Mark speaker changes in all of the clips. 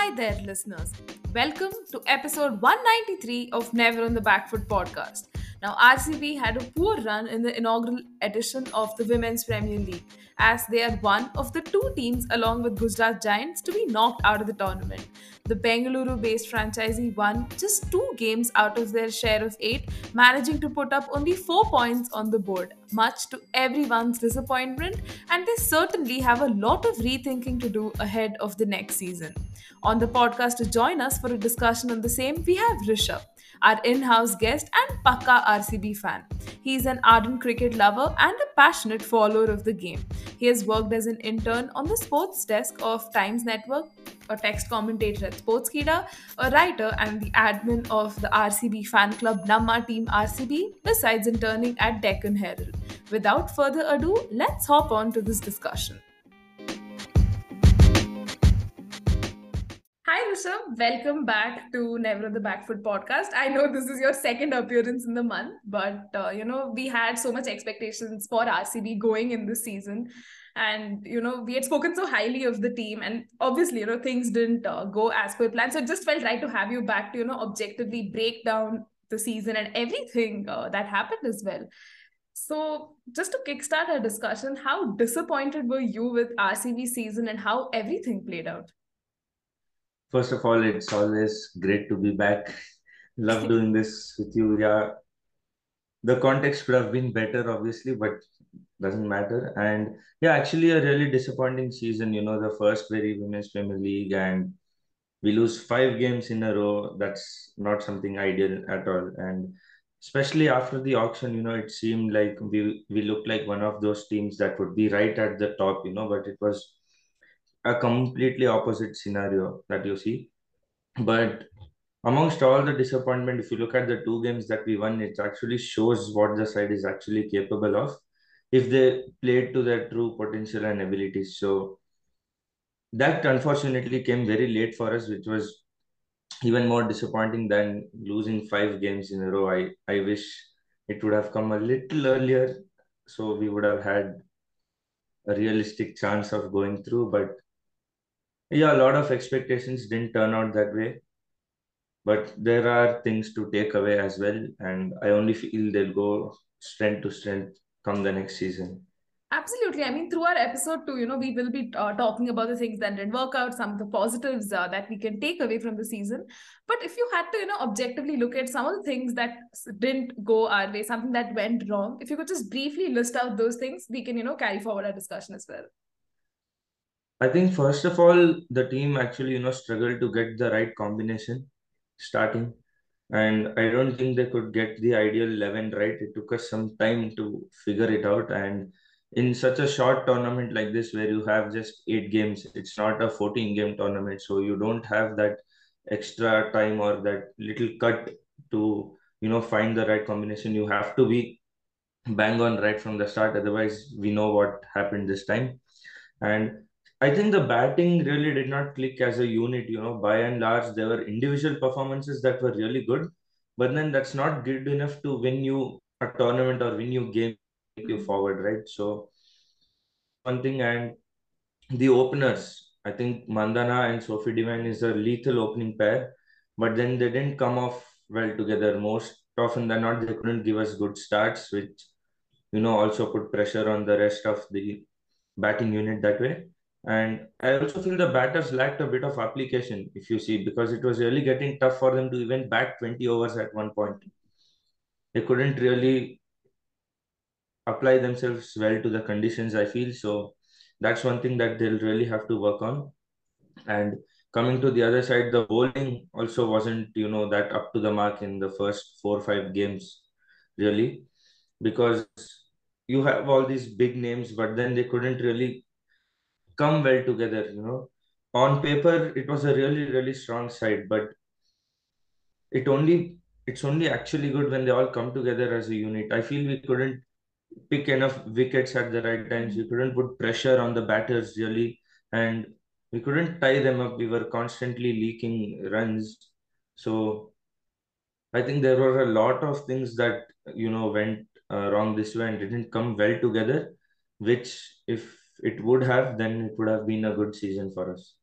Speaker 1: Hi there, listeners. Welcome to episode 193 of Never on the Back Foot podcast. Now, RCB had a poor run in the inaugural edition of the Women's Premier League, as they are one of the two teams, along with Gujarat Giants, to be knocked out of the tournament. The Bengaluru based franchisee won just two games out of their share of eight, managing to put up only four points on the board, much to everyone's disappointment, and they certainly have a lot of rethinking to do ahead of the next season. On the podcast to join us for a discussion on the same, we have Rishabh our in house guest and Pakka RCB fan. He is an ardent cricket lover and a passionate follower of the game. He has worked as an intern on the sports desk of Times Network, a text commentator at Sportskeeda, a writer and the admin of the RCB fan club Namma Team RCB, besides interning at Deccan Herald. Without further ado, let's hop on to this discussion. Hi, Rishabh. Welcome back to Never on the Back Foot podcast. I know this is your second appearance in the month, but uh, you know we had so much expectations for RCB going in this season, and you know we had spoken so highly of the team, and obviously you know things didn't uh, go as per plan. So it just felt right to have you back to you know objectively break down the season and everything uh, that happened as well. So, just to kickstart our discussion, how disappointed were you with RCB season and how everything played out?
Speaker 2: First of all, it's always great to be back. Love doing this with you. Yeah, the context could have been better, obviously, but doesn't matter. And yeah, actually, a really disappointing season. You know, the first very women's Premier League, and we lose five games in a row. That's not something ideal at all. And especially after the auction, you know, it seemed like we we looked like one of those teams that would be right at the top. You know, but it was a completely opposite scenario that you see. But amongst all the disappointment, if you look at the two games that we won, it actually shows what the side is actually capable of if they played to their true potential and abilities. So that unfortunately came very late for us, which was even more disappointing than losing five games in a row. I, I wish it would have come a little earlier so we would have had a realistic chance of going through. But yeah, a lot of expectations didn't turn out that way, but there are things to take away as well, and I only feel they'll go strength to strength come the next season.
Speaker 1: Absolutely. I mean, through our episode two, you know, we will be uh, talking about the things that didn't work out, some of the positives uh, that we can take away from the season. But if you had to, you know, objectively look at some of the things that didn't go our way, something that went wrong, if you could just briefly list out those things, we can, you know, carry forward our discussion as well.
Speaker 2: I think first of all, the team actually, you know, struggled to get the right combination starting. And I don't think they could get the ideal 11 right. It took us some time to figure it out. And in such a short tournament like this, where you have just eight games, it's not a 14 game tournament. So you don't have that extra time or that little cut to, you know, find the right combination. You have to be bang on right from the start. Otherwise, we know what happened this time. And I think the batting really did not click as a unit. You know, by and large, there were individual performances that were really good, but then that's not good enough to win you a tournament or win you game, take you mm-hmm. forward, right? So one thing, and the openers, I think Mandhana and Sophie Devine is a lethal opening pair, but then they didn't come off well together. Most often than not, they couldn't give us good starts, which you know also put pressure on the rest of the batting unit that way. And I also feel the batters lacked a bit of application, if you see, because it was really getting tough for them to even bat 20 overs at one point. They couldn't really apply themselves well to the conditions, I feel. So that's one thing that they'll really have to work on. And coming to the other side, the bowling also wasn't, you know, that up to the mark in the first four or five games, really, because you have all these big names, but then they couldn't really come well together you know. On paper it was a really really strong side but it only it's only actually good when they all come together as a unit. I feel we couldn't pick enough wickets at the right times. We couldn't put pressure on the batters really and we couldn't tie them up. We were constantly leaking runs. So i think there were a lot of things that you know went uh, wrong this way and didn't come well together which if it would have, then it would have been a good season for us.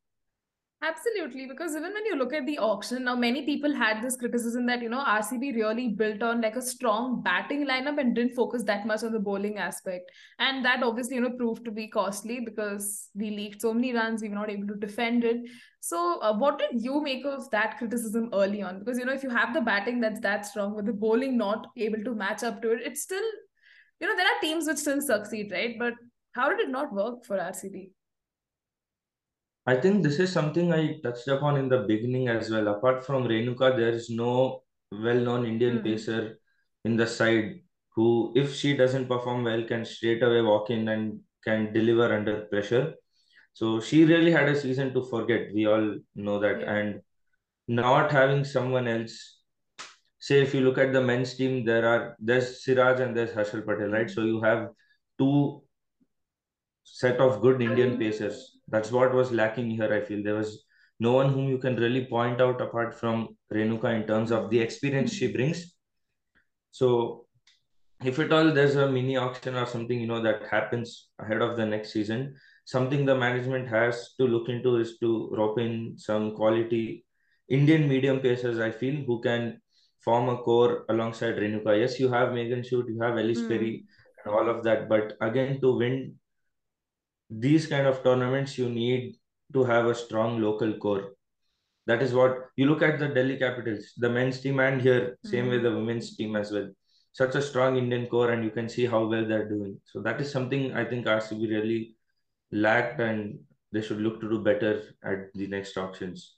Speaker 1: Absolutely, because even when you look at the auction, now many people had this criticism that you know RCB really built on like a strong batting lineup and didn't focus that much on the bowling aspect, and that obviously you know proved to be costly because we leaked so many runs, we were not able to defend it. So, uh, what did you make of that criticism early on? Because you know if you have the batting that's that strong, but the bowling not able to match up to it, it's still you know there are teams which still succeed, right? But how did it not work for RCB?
Speaker 2: I think this is something I touched upon in the beginning as well. Apart from Renuka, there is no well-known Indian
Speaker 1: Mm.
Speaker 2: pacer in the side who, if she doesn't perform well, can straight away walk in and can deliver under pressure. So she really had a season to forget. We all know that.
Speaker 1: Yeah.
Speaker 2: And not having someone else, say if you look at the men's team, there are there's Siraj and there's Harshal Patel, right?
Speaker 1: Mm.
Speaker 2: So you have two set of good Indian pacers. That's what was lacking here, I feel. There was no one whom you can really point out apart from Renuka in terms of the experience she brings. So if at all there's a mini auction or something, you know, that happens ahead of the next season, something the management has to look into is to rope in some quality Indian medium pacers, I feel, who can form a core alongside Renuka. Yes, you have Megan Schutt, you have Ellyse
Speaker 1: Mm.
Speaker 2: Perry, and all of that. But again, to win these kind of tournaments, you need to have a strong local core. That is what you look at the Delhi Capitals, the men's team, and here, same mm-hmm. with the women's team as well. Such a strong Indian core, and you can see how well they're doing. So that is something I think RCB really lacked, and they should look to do better at the next auctions.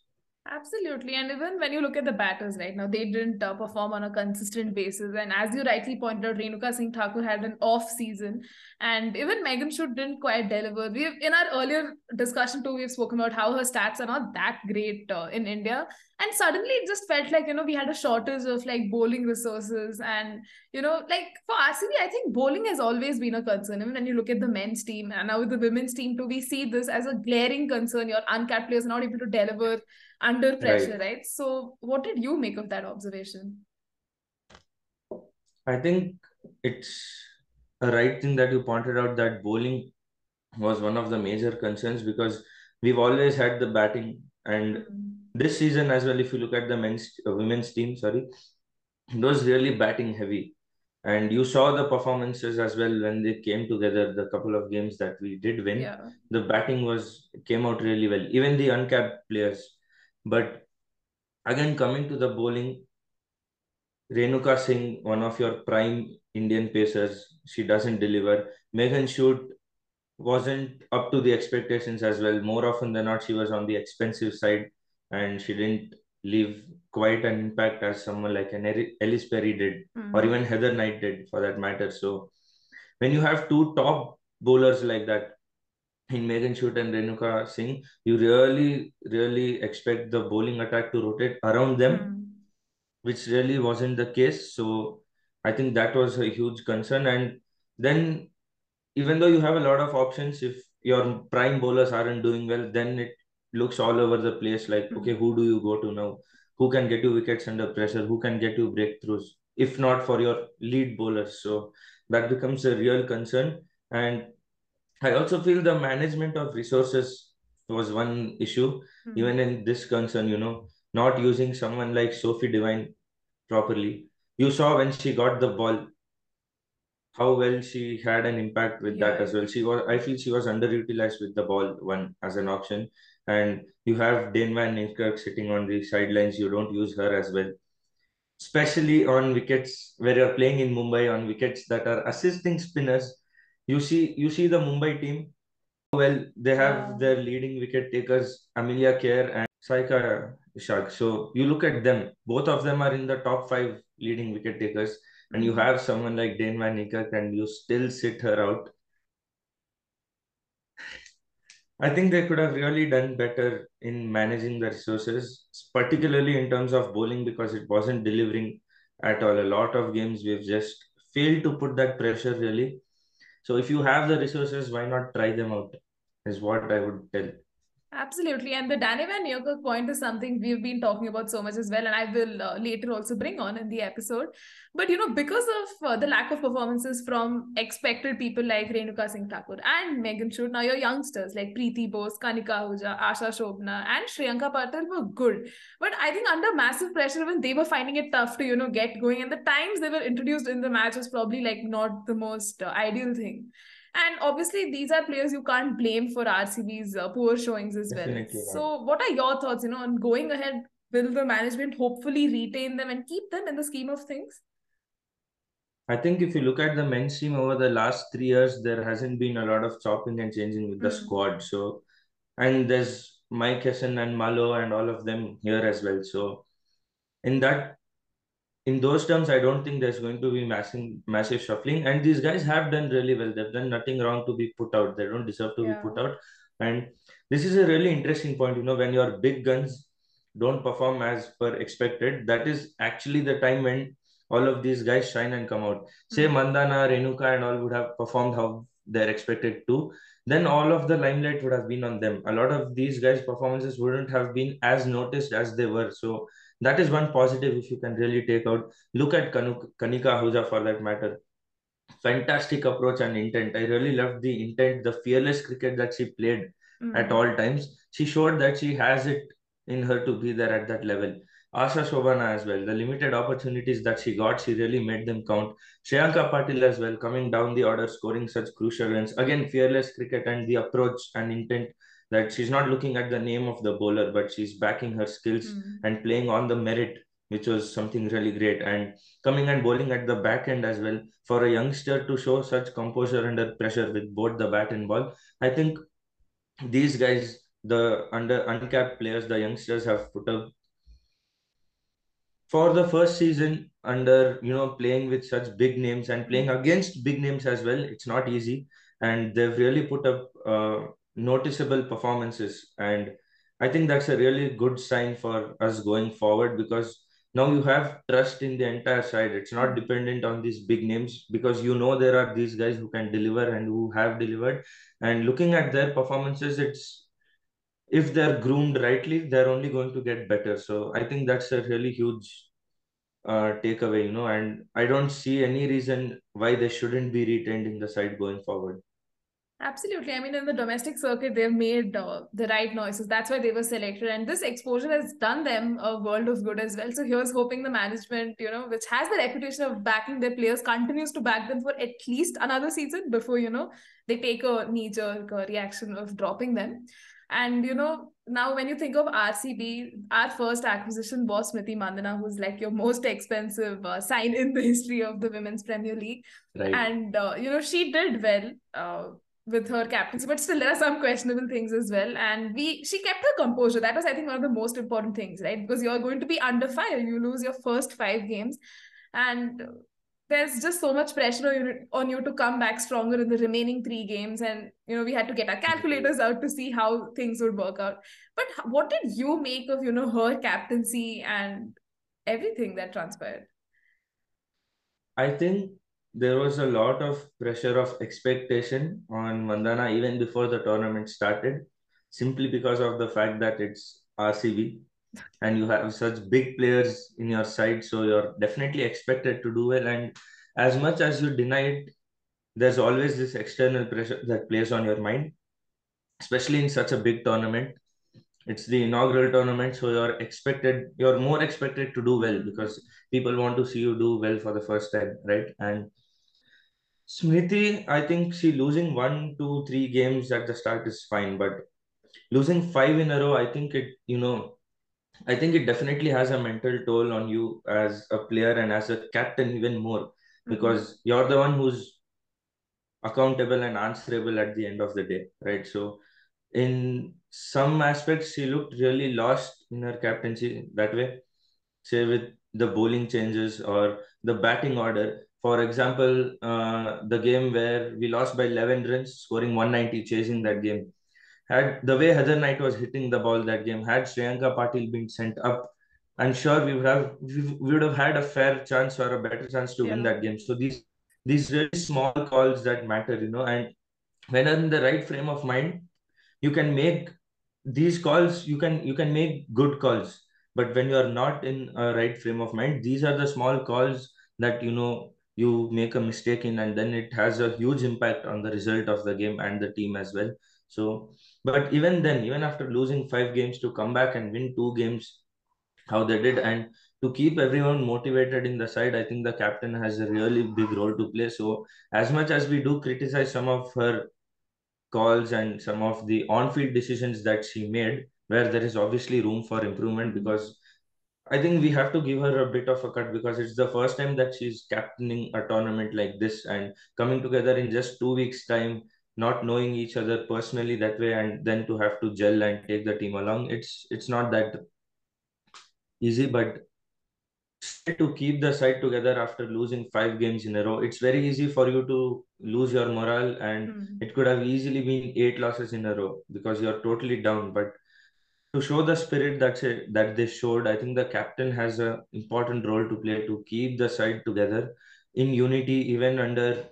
Speaker 1: Absolutely. And even when you look at the batters right now, they didn't uh, perform on a consistent basis. And as you rightly pointed out, Renuka Singh Thakur had an off season. And even Megan Schutt didn't quite deliver. We've in our earlier discussion too, we've spoken about how her stats are not that great uh, in India. And suddenly it just felt like, you know, we had a shortage of like bowling resources. And, you know, like for RCB, I think bowling has always been a concern. Even when you look at the men's team and now with the women's team too, we see this as a glaring concern. Your uncapped players are not able to deliver under pressure, right. right? So, what did you make of that observation?
Speaker 2: I think it's a right thing that you pointed out that bowling was one of the major concerns because we've always had the batting and
Speaker 1: Mm.
Speaker 2: This season as well if you look at the men's uh, women's team sorry it was really batting heavy and you saw the performances as well when they came together the couple of games that we did win
Speaker 1: Yeah.
Speaker 2: the batting was came out really well even the uncapped players but again coming to the bowling Renuka Singh, one of your prime Indian pacers, she doesn't deliver. Megan Schutt wasn't up to the expectations as well. More often than not, she was on the expensive side and she didn't leave quite an impact as someone like an Ellyse Perry did,
Speaker 1: Mm.
Speaker 2: or even Heather Knight did for that matter. So when you have two top bowlers like that in Megan Schutt and Renuka Singh, you really, really expect the bowling attack to rotate around them
Speaker 1: Mm.
Speaker 2: which really wasn't the case. So I think that was a huge concern. And then, even though you have a lot of options, if your prime bowlers aren't doing well, then it looks all over the place like,
Speaker 1: Mm.
Speaker 2: okay, who do you go to now? Who can get you wickets under pressure? Who can get you breakthroughs? If not for your lead bowlers. So that becomes a real concern. And I also feel the management of resources was one issue,
Speaker 1: Mm.
Speaker 2: even in this concern, you know, not using someone like Sophie Devine properly. You saw when she got the ball, how well she had an impact with that as well. She was, I feel she was underutilized with the ball one as an option. And you have Dane Van Niekerk sitting on the sidelines. You don't use her as well, especially on wickets where you're playing in Mumbai on wickets that are assisting spinners. You see, you see the Mumbai team. Well, they have
Speaker 1: Yeah.
Speaker 2: their leading wicket takers, Amelia Kerr and Saika Ishaque. So you look at them, both of them are in the top five leading wicket takers, and you
Speaker 1: Mm.
Speaker 2: have someone like Dane Van Niekerk, and you still sit her out. I think they could have really done better in managing the resources, particularly in terms of bowling, because it wasn't delivering at all. A lot of games we've just failed to put that pressure really. So if you have the resources, why not try them out? Is what I would tell.
Speaker 1: Absolutely. And the Danny Van Niekerk point is something we've been talking about so much as well. And I will uh, later also bring on in the episode. But, you know, because of uh, the lack of performances from expected people like Renuka Singh Thakur and Megan Schutt, now your youngsters like Preeti Bose, Kanika Ahuja, Asha Sobhana, and Shreyanka Patel were good. But I think under massive pressure, when they were finding it tough to, you know, get going, and the times they were introduced in the match was probably like not the most uh, ideal thing. And obviously, these are players you can't blame for RCB's uh, poor showings as
Speaker 2: Definitely
Speaker 1: well. So, what are your thoughts, you know, on going ahead? Will the management hopefully retain them and keep them in the scheme of things?
Speaker 2: I think if you look at the men's team over the last three years, there hasn't been a lot of chopping and changing with the
Speaker 1: Mm.
Speaker 2: squad. So, and there's Mike Hesson and Malo and all of them here as well. So, in that, in those terms, I don't think there's going to be massive, massive shuffling. And these guys have done really well. They've done nothing wrong to be put out. They don't deserve to
Speaker 1: Yeah.
Speaker 2: be put out. And this is a really interesting point. You know, when your big guns don't perform as per expected, that is actually the time when all of these guys shine and come out. Say
Speaker 1: Mm.
Speaker 2: Mandhana, Renuka, and all would have performed how they're expected to, then all of the limelight would have been on them. A lot of these guys' performances wouldn't have been as noticed as they were. So that is one positive if you can really take out. Look at Kanu- Kanika Ahuja for that matter. Fantastic approach and intent. I really loved the intent, the fearless cricket that she played at
Speaker 1: Mm.
Speaker 2: all times. She showed that she has it in her to be there at that level. Asha Sobhana as well. The limited opportunities that she got, she really made them count. Shreyanka Patil as well, coming down the order, scoring such crucial runs. Again, fearless cricket and the approach and intent that she's not looking at the name of the bowler, but she's backing her skills
Speaker 1: Mm.
Speaker 2: and playing on the merit, which was something really great. And coming and bowling at the back end as well. For a youngster to show such composure under pressure with both the bat and ball, I think these guys, the under uncapped players, the youngsters have put up for the first season under you know playing with such big names and playing against big names as well. It's not easy, and they've really put up uh, noticeable performances, and I think that's a really good sign for us going forward because now you have trust in the entire side. It's not dependent on these big names because you know there are these guys who can deliver and who have delivered. And looking at their performances, it's if they're groomed rightly, they're only going to get better. So I think that's a really huge uh, takeaway, you know, and I don't see any reason why they shouldn't be retained in the side going forward.
Speaker 1: Absolutely. I mean, in the domestic circuit, they've made uh, the right noises. That's why they were selected. And this exposure has done them a world of good as well. So here's hoping the management, you know, which has the reputation of backing their players, continues to back them for at least another season before, you know, they take a knee jerk reaction of dropping them. And, you know, now when you think of RCB, our first acquisition was Smriti Mandhana, who's like your most expensive uh, sign in the history of the Women's Premier League.
Speaker 2: Right.
Speaker 1: And, uh, you know, she did well. With her captaincy, but still there are some questionable things as well. And we she kept her composure. That was, I think, one of the most important things, right? Because you're going to be under fire. You lose your first five games, and there's just so much pressure on you, on you to come back stronger in the remaining three games. And you know, we had to get our calculators out to see how things would work out. But what did you make of you know her captaincy and everything that transpired?
Speaker 2: I think there was a lot of pressure of expectation on Mandhana even before the tournament started, simply because of the fact that it's RCB and you have such big players in your side, so you're definitely expected to do well. And as much as you deny it, there's always this external pressure that plays on your mind, especially in such a big tournament. It's the inaugural tournament, so you're expected, you're more expected to do well because people want to see you do well for the first time, right? And Smriti, I think she losing one, two, three games at the start is fine, but losing five in a row, I think it, you know, I think it definitely has a mental toll on you as a player and as a captain even more mm-hmm. because you're the one who's accountable and answerable at the end of the day, right? So in some aspects, she looked really lost in her captaincy that way. Say with the bowling changes or the batting order. For example, uh, the game where we lost by 11 runs, scoring 190, chasing that game. Had the way Heather Knight was hitting the ball that game, had Shreyanka Patil been sent up, I'm sure we would have we would have had a fair chance or a better chance to win that game. So these these really small calls that matter, you know, and when you're in the right frame of mind, you can make these calls you can you can make good calls but when you are not in a right frame of mind these are the small calls that you know you make a mistake in and then it has a huge impact on the result of the game and the team as well. So but even then even after losing five games to come back and win two games how they did and to keep everyone motivated in the side i think the captain has a really big role to play. So as much as we do criticize some of her calls and some of the on-field decisions that she made where there is obviously room for improvement because I think we have to give her a bit of a cut because it's the first time that she's captaining a tournament like this and coming together in just two weeks' time, not knowing each other personally that way, and then to have to gel and take the team along. It's it's not that easy, but to keep the side together after losing five games in a row, it's very easy for you to lose your morale, and
Speaker 1: Mhm.
Speaker 2: it could have easily been eight losses in a row because you're totally down. But to show the spirit that that they showed, I think the captain has an important role to play to keep the side together in unity, even under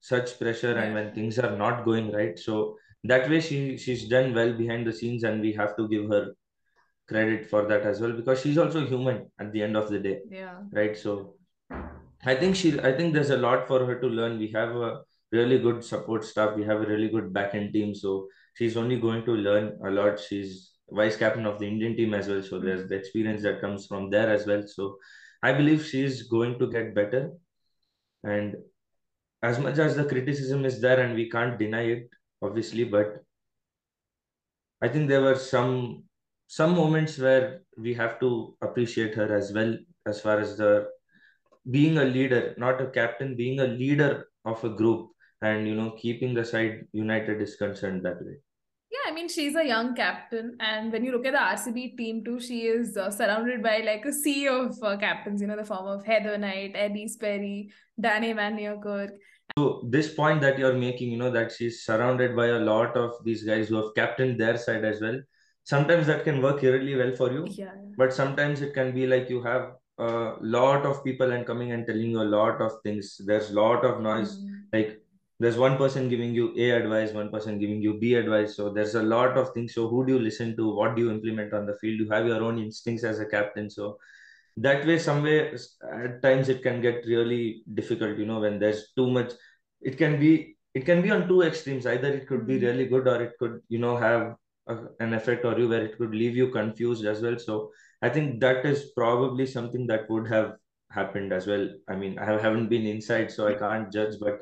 Speaker 2: such pressure and when things are not going right. So that way, she she's done well behind the scenes, and we have to give her credit for that as well because she's also human at the end of the day,
Speaker 1: Yeah.
Speaker 2: right? So I think she I think there's a lot for her to learn. We have a really good support staff. We have a really good back end team. So she's only going to learn a lot. She's vice captain of the Indian team as well. So there's
Speaker 1: Mhm.
Speaker 2: the experience that comes from there as well. So I believe she's going to get better. And as much as the criticism is there and we can't deny it, obviously, but I think there were some some moments where we have to appreciate her as well as far as the being a leader, not a captain, being a leader of a group and you know keeping the side united is concerned that way.
Speaker 1: Yeah, I mean, she's a young captain, and when you look at the RCB team too, she is uh, surrounded by like a sea of uh, captains, you know, the form of Heather Knight, Ellyse Perry, Danny Van Niekerk.
Speaker 2: So this point that you're making, you know, that she's surrounded by a lot of these guys who have captained their side as well. Sometimes that can work really well for you,
Speaker 1: Yeah.
Speaker 2: but sometimes it can be like you have a lot of people and coming and telling you a lot of things. There's a lot of noise.
Speaker 1: Mm.
Speaker 2: Like there's one person giving you A advice, one person giving you B advice. So there's a lot of things. So who do you listen to? What do you implement on the field? You have your own instincts as a captain. So that way somewhere at times it can get really difficult you know when there's too much it can be it can be on two extremes either it could be
Speaker 1: Mm.
Speaker 2: really good or it could you know have a, an effect on you where it could leave you confused as well so i think that is probably something that would have happened as well i mean i haven't been inside so i can't judge but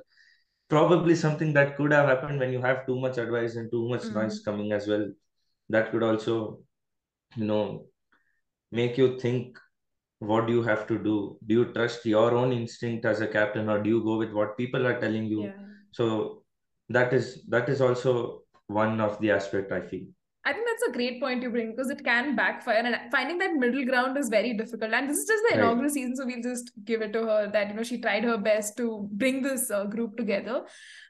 Speaker 2: probably something that could have happened when you have too much advice and too much noise
Speaker 1: Mm.
Speaker 2: coming as well that could also you know make you think what do you have to do do you trust your own instinct as a captain or do you go with what people are telling you
Speaker 1: Yeah.
Speaker 2: so that is that is also one of the aspect i feel
Speaker 1: I think that's a great point you bring because it can backfire, and finding that middle ground is very difficult. And this is just the
Speaker 2: right
Speaker 1: inaugural season, so we'll just give it to her that you know she tried her best to bring this uh, group together.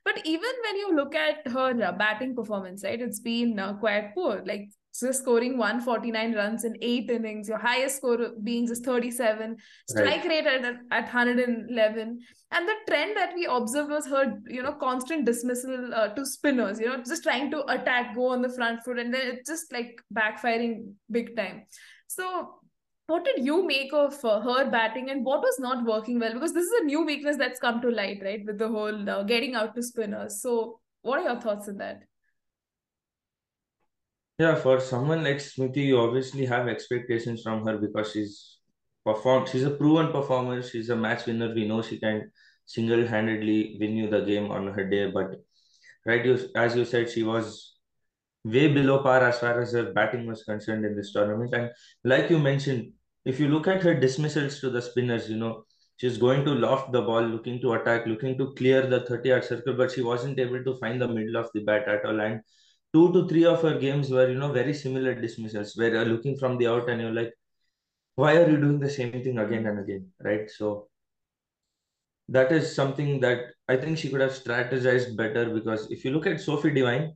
Speaker 1: But even when you look at her uh, batting performance, right, it's been uh, quite poor. Like just scoring 149 runs in eight innings, your highest score being just 37, strike
Speaker 2: right
Speaker 1: rate at, at 111 and the trend that we observed was her you know constant dismissal uh, to spinners you know just trying to attack go on the front foot and then it's just like backfiring big time. So what did you make of uh, her batting and what was not working well? Because this is a new weakness that's come to light right with the whole uh, getting out to spinners. So what are your thoughts on that
Speaker 2: yeah for someone like Smriti you obviously have expectations from her because she's performed she's a proven performer she's a match winner we know she can single-handedly win you the game on her day but right you as you said she was way below par as far as her batting was concerned in this tournament. And like you mentioned, if you look at her dismissals to the spinners, you know, she's going to loft the ball, looking to attack, looking to clear the 30 yard circle, but she wasn't able to find the middle of the bat at all. And two to three of her games were, you know, very similar dismissals where you're looking from the out and you're like, why are you doing the same thing again and again? Right. So that is something that I think she could have strategized better because if you look at Sophie Devine,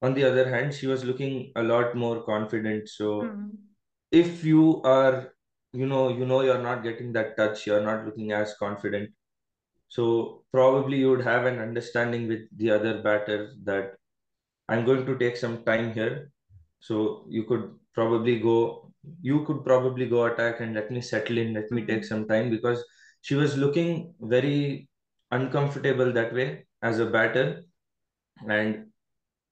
Speaker 2: on the other hand, she was looking a lot more confident. So
Speaker 1: mm.
Speaker 2: if you are, you know, you know you're not getting that touch, you're not looking as confident. So probably you would have an understanding with the other batter that I'm going to take some time here So you could probably go, you could probably go attack and let me settle in, let me take
Speaker 1: Mhm.
Speaker 2: some time because she was looking very uncomfortable that way as a batter and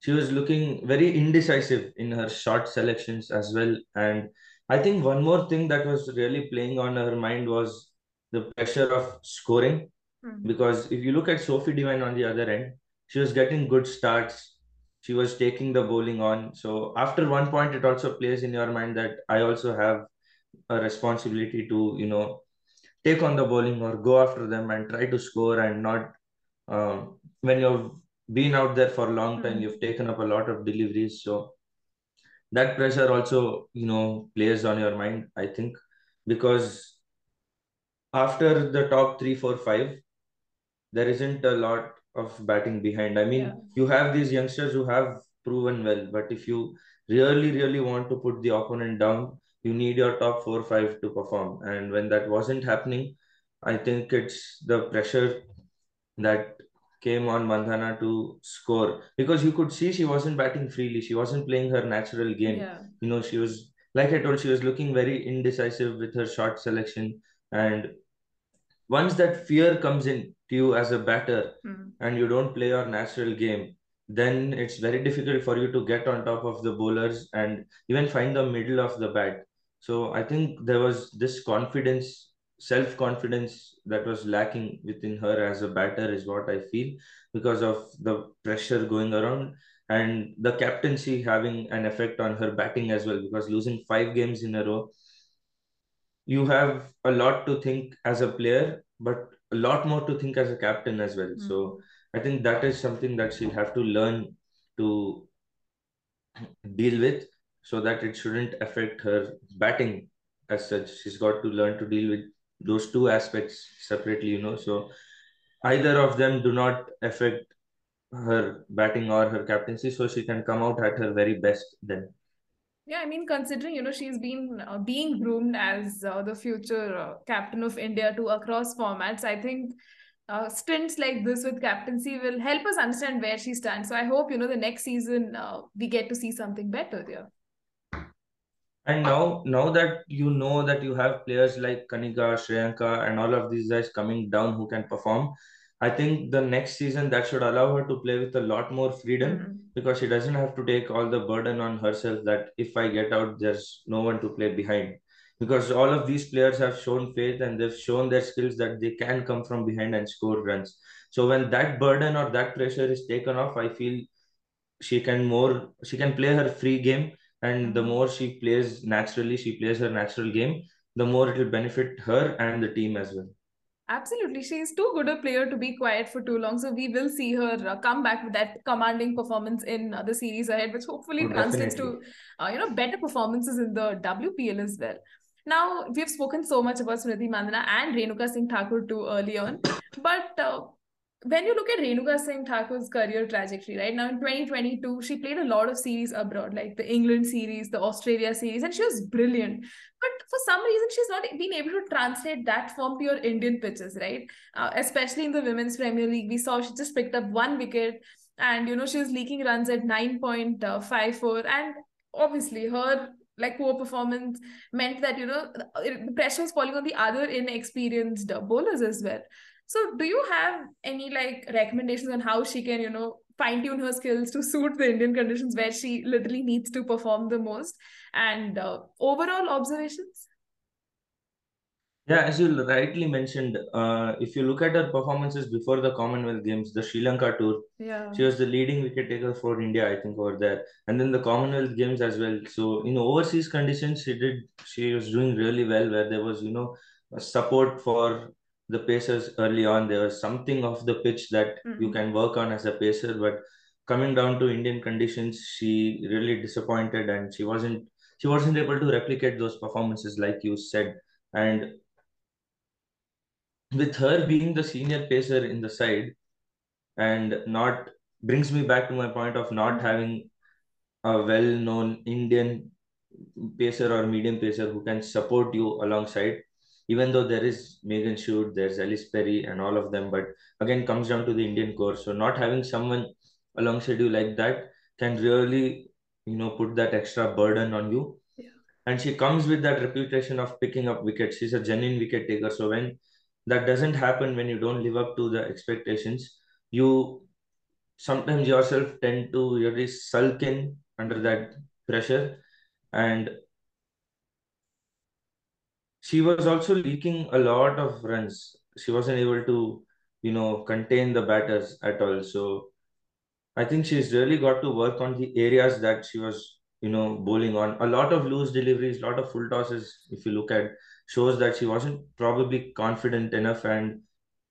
Speaker 2: she was looking very indecisive in her shot selections as well. And I think one more thing that was really playing on her mind was the pressure of scoring.
Speaker 1: Mhm.
Speaker 2: Because if you look at Sophie Devine on the other end, she was getting good starts. She was taking the bowling on. So after one point, it also plays in your mind that I also have a responsibility to, you know, take on the bowling or go after them and try to score and not um, when you've been out there for a long time,
Speaker 1: Mhm.
Speaker 2: you've taken up a lot of deliveries. So that pressure also, you know, plays on your mind, I think, because after the top three, four, five, there isn't a lot of batting behind. I
Speaker 1: Yeah.
Speaker 2: mean, you have these youngsters who have proven well, but if you really, really want to put the opponent down, you need your top four, five to perform. And when that wasn't happening, I think it's the pressure that came on Mandhana to score because you could see she wasn't batting freely. She wasn't playing her natural game.
Speaker 1: Yeah.
Speaker 2: You know, she was, like I told, she was looking very indecisive with her shot selection. And once that fear comes in to you as a batter
Speaker 1: Mhm.
Speaker 2: and you don't play your natural game, then it's very difficult for you to get on top of the bowlers and even find the middle of the bat. So I think there was this confidence, self confidence that was lacking within her as a batter, is what I feel, because of the pressure going around and the captaincy having an effect on her batting as well. Because losing five games in a row you have a lot to think as a player, but a lot more to think as a captain as well.
Speaker 1: Mhm.
Speaker 2: So I think that is something that she'll have to learn to deal with so that it shouldn't affect her batting as such. She's got to learn to deal with those two aspects separately, you know. So either of them do not affect her batting or her captaincy, so she can come out at her very best then.
Speaker 1: Yeah, I mean, considering, you know, she's been uh, being groomed as uh, the future uh, captain of India to across formats, I think uh, stints like this with captaincy will help us understand where she stands. So I hope, you know, the next season uh, we get to see something better there.
Speaker 2: And now, now that you know that you have players like Kanika, Shreyanka, and all of these guys coming down who can perform, I think the next season that should allow her to play with a lot more freedom
Speaker 1: Mhm.
Speaker 2: because she doesn't have to take all the burden on herself that if I get out, there's no one to play behind. Because all of these players have shown faith and they've shown their skills that they can come from behind and score runs. So when that burden or that pressure is taken off, I feel she can more she can play her free game and the
Speaker 1: Mhm.
Speaker 2: more she plays naturally she plays her natural game the more it will benefit her and the team as well
Speaker 1: Absolutely. She is too good a player to be quiet for too long. So we will see her uh, come back with that commanding performance in uh, the series ahead, which hopefully
Speaker 2: oh
Speaker 1: translates to, uh, you know, better performances in the WPL as well. Now, we've spoken so much about Smriti Mandhana and Renuka Singh Thakur too early on. But uh, when you look at Renuka Singh Thakur's career trajectory, right now in 2022, she played a lot of series abroad, like the England series, the Australia series, and she was brilliant. But for some reason, she's not been able to translate that form to your Indian pitches, right? Uh, especially in the Women's Premier League, we saw she just picked up one wicket and, you know, she was leaking runs at 9.54. And obviously, her like poor performance meant that, you know, the pressure was falling on the other inexperienced bowlers as well. So, do you have any like recommendations on how she can, you know, fine tune her skills to suit the Indian conditions where she literally needs to perform the most? And uh, overall observations?
Speaker 2: yeah as you rightly mentioned uh, if you look at her performances before the commonwealth games the sri lanka tour
Speaker 1: Yeah.
Speaker 2: she was the leading wicket taker for india i think over there and then the commonwealth games as well so in overseas conditions she did she was doing really well where there was you know support for the pacers early on there was something of the pitch that you
Speaker 1: Mm.
Speaker 2: can work on as a pacer but coming down to indian conditions she really disappointed and she wasn't she wasn't able to replicate those performances like you said and with her being the senior pacer in the side and not brings me back to my point of not
Speaker 1: Mm.
Speaker 2: having a well-known Indian pacer or medium pacer who can support you alongside. Even though there is Megan Schutt, there's Ellyse Perry and all of them, but again comes down to the Indian core. So not having someone alongside you like that can really you know put that extra burden on you.
Speaker 1: Yeah.
Speaker 2: And she comes with that reputation of picking up wickets. She's a genuine wicket taker. So when that doesn't happen, when you don't live up to the expectations, you sometimes yourself tend to really sulk in under that pressure and she was also leaking a lot of runs. She wasn't able to, you know, contain the batters at all. So I think she's really got to work on the areas that she was, you know, bowling on. A lot of loose deliveries, a lot of full tosses, if you look at, shows that she wasn't probably confident enough. And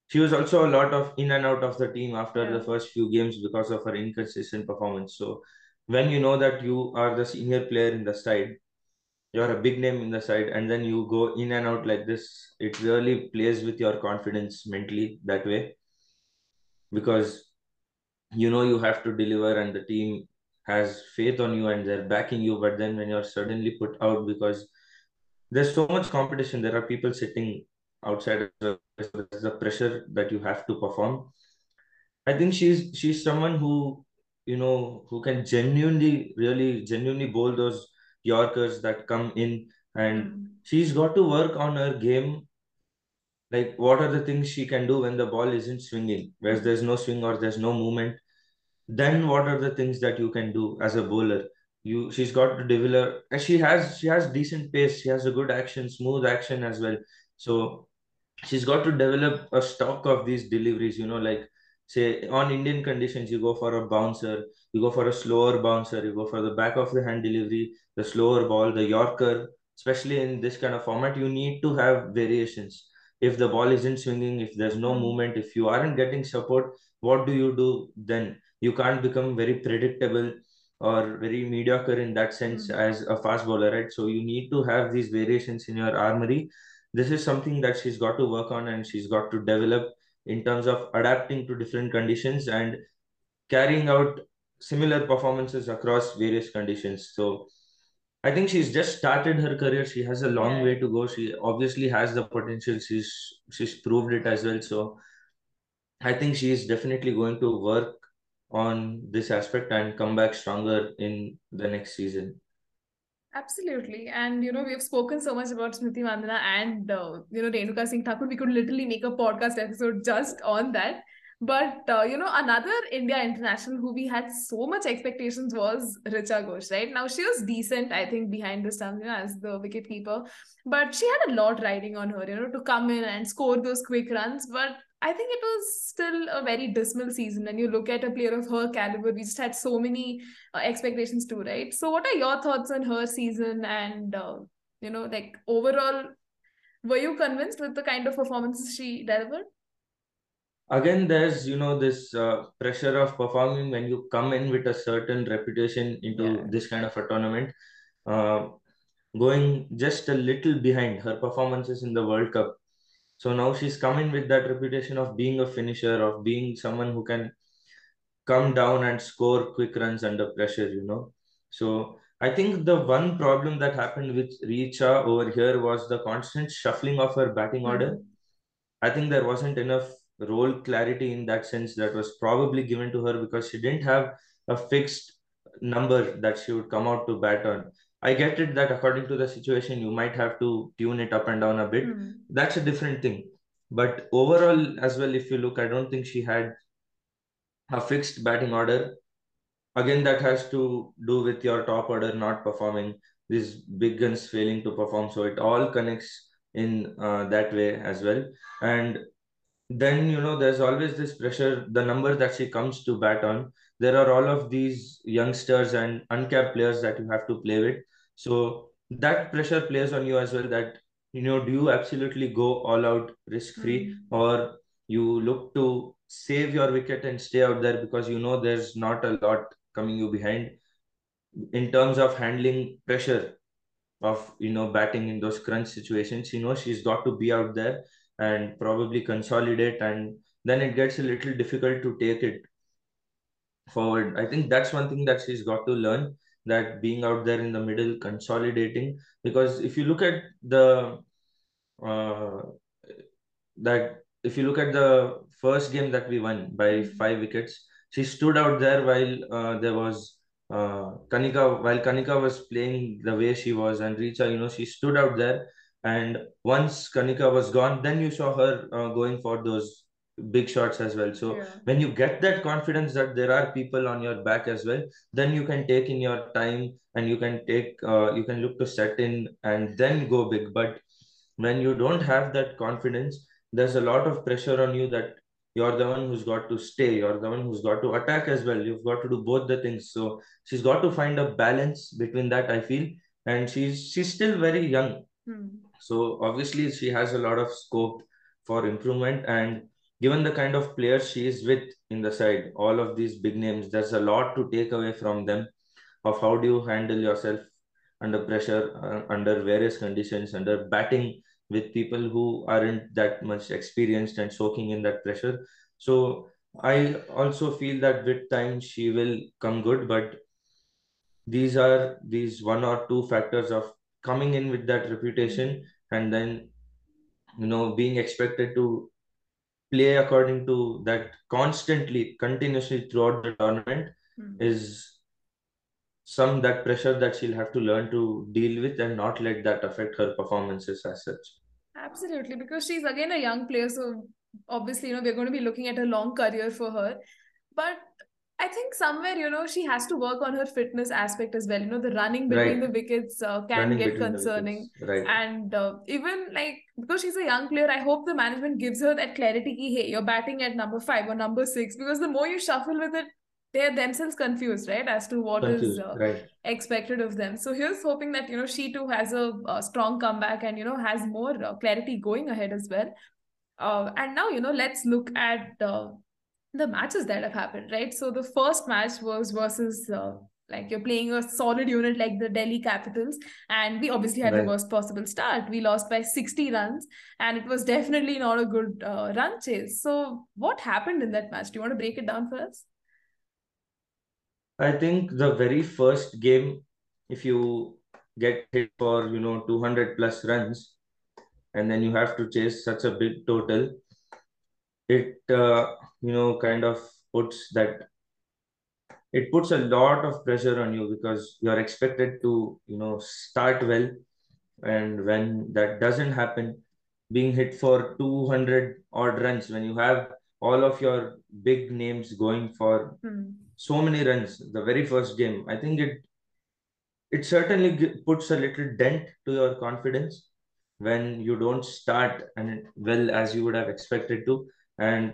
Speaker 2: she was also a lot of in and out of the team after
Speaker 1: Yeah.
Speaker 2: the first few games because of her inconsistent performance. So when you know that you are the senior player in the side, you're a big name in the side and then you go in and out like this. It really plays with your confidence mentally that way. Because you know you have to deliver and the team has faith on you and they're backing you but then when you're suddenly put out because there's so much competition there are people sitting outside there's the pressure that you have to perform. I think she's she's someone who you know who can genuinely really genuinely bowl those yorkers that come in and
Speaker 1: Mm.
Speaker 2: she's got to work on her game. Like what are the things she can do when the ball isn't swinging where there's no swing or there's no movement? Then what are the things that you can do as a bowler? You she's got to develop she has she has decent pace. She has a good action smooth action as well. So she's got to develop a stock of these deliveries you know like say on indian conditions you go for a bouncer you go for a slower bouncer you go for the back of the hand delivery the slower ball the yorker. Especially in this kind of format you need to have variations. If the ball isn't swinging if there's no
Speaker 1: Mm.
Speaker 2: movement if you aren't getting support what do you do then? You can't become very predictable or very mediocre in that sense
Speaker 1: Mm.
Speaker 2: as a fast bowler right? So you need to have these variations in your armory. This is something that she's got to work on and she's got to develop in terms of adapting to different conditions and carrying out similar performances across various conditions. So I think she's just started her career. She has a long
Speaker 1: Yeah.
Speaker 2: way to go. She obviously has the potential. She's she's proved it as well. So I think she's definitely going to work on this aspect and come back stronger in the next season.
Speaker 1: Absolutely. And, you know, we've spoken so much about Smriti Mandhana and, uh, you know, Renuka Singh Thakur. We could literally make a podcast episode just on that. But, uh, you know, another India international who we had so much expectations was Richa Ghosh, right? Now, she was decent, I think, behind the stumps, you know, as the wicket keeper. But she had a lot riding on her, you know, to come in and score those quick runs. But I think it was still a very dismal season. And you look at a player of her caliber, we just had so many uh, expectations too, right? So, what are your thoughts on her season? And, uh, you know, like overall, were you convinced with the kind of performances she delivered?
Speaker 2: Again, there's you know this uh, pressure of performing when you come in with a certain reputation into
Speaker 1: Yeah.
Speaker 2: this kind of a tournament. Uh, going just a little behind her performances in the World Cup. So now she's coming with that reputation of being a finisher, of being someone who can come down and score quick runs under pressure, you know. So I think the one problem that happened with Richa over here was the constant shuffling of her batting order.
Speaker 1: Mm.
Speaker 2: I think there wasn't enough role clarity in that sense that was probably given to her because she didn't have a fixed number that she would come out to bat on. I get it that according to the situation, you might have to tune it up and down a bit.
Speaker 1: Mm.
Speaker 2: That's a different thing. But overall, as well, if you look, I don't think she had a fixed batting order. Again, that has to do with your top order not performing, these big guns failing to perform. So it all connects in uh, that way as well. And then you know there's always this pressure the number that she comes to bat on. There are all of these youngsters and uncapped players that you have to play with. So that pressure plays on you as well that you know do you absolutely go all out risk free
Speaker 1: Mm.
Speaker 2: or you look to save your wicket and stay out there because you know there's not a lot coming you behind in terms of handling pressure of you know batting in those crunch situations. You know she's got to be out there and probably consolidate and then it gets a little difficult to take it forward i think that's one thing that she's got to learn that being out there in the middle consolidating because if you look at the uh, that if you look at the first game that we won by
Speaker 1: Mm.
Speaker 2: five wickets she stood out there while uh, there was uh, Kanika, while Kanika was playing the way she was, and Richa, you know, she stood out there. And once Kanika was gone, then you saw her uh, going for those big shots as well. So
Speaker 1: Yeah.
Speaker 2: when you get that confidence that there are people on your back as well, then you can take in your time and you can take, uh, you can look to set in and then go big. But when you don't have that confidence, there's a lot of pressure on you that you're the one who's got to stay, you're the one who's got to attack as well. You've got to do both the things. So she's got to find a balance between that, I feel. And she's she's still very young.
Speaker 1: Hmm.
Speaker 2: So obviously she has a lot of scope for improvement. And given the kind of players she is with in the side, all of these big names, there's a lot to take away from them of how do you handle yourself under pressure, uh, under various conditions, under batting with people who aren't that much experienced and soaking in that pressure. So I also feel that with time she will come good, but these are these one or two factors of coming in with that reputation and then you know being expected to play according to that constantly, continuously throughout the tournament
Speaker 1: Hmm.
Speaker 2: is some that pressure that she'll have to learn to deal with and not let that affect her performances as such.
Speaker 1: Absolutely, because she's again a young player, so obviously, you know, we're going to be looking at a long career for her. But I think somewhere, you know, she has to work on her fitness aspect as well. You know, the running between
Speaker 2: Right.
Speaker 1: the wickets uh, can
Speaker 2: Running
Speaker 1: get concerning.
Speaker 2: Right.
Speaker 1: And uh, even like because she's a young player, I hope the management gives her that clarity. Ki, hey, you're batting at number five or number six. Because the more you shuffle with it, they're themselves confused, right, as to what is
Speaker 2: Confused.
Speaker 1: uh,
Speaker 2: Right.
Speaker 1: expected of them. So here's hoping that you know she too has a, a strong comeback and you know has more uh, clarity going ahead as well. Uh, and now you know let's look at uh, the matches that have happened, right? So the first match was versus. Uh, like you're playing a solid unit like the Delhi Capitals, and we obviously had the worst possible start. We lost by 60 runs, and it was definitely not a good uh, run chase. So, what happened in that match? Do you want to break it down for us?
Speaker 2: I think the very first game, if you get hit for, you know, 200 plus runs, and then you have to chase such a big total, it, uh, you know, kind of puts that, it puts a lot of pressure on you because you're expected to, you know, start well. And when that doesn't happen, being hit for 200 odd runs, when you have all of your big names going for
Speaker 1: Hmm.
Speaker 2: so many runs the very first game i think it it certainly puts a little dent to your confidence when you don't start and well as you would have expected to and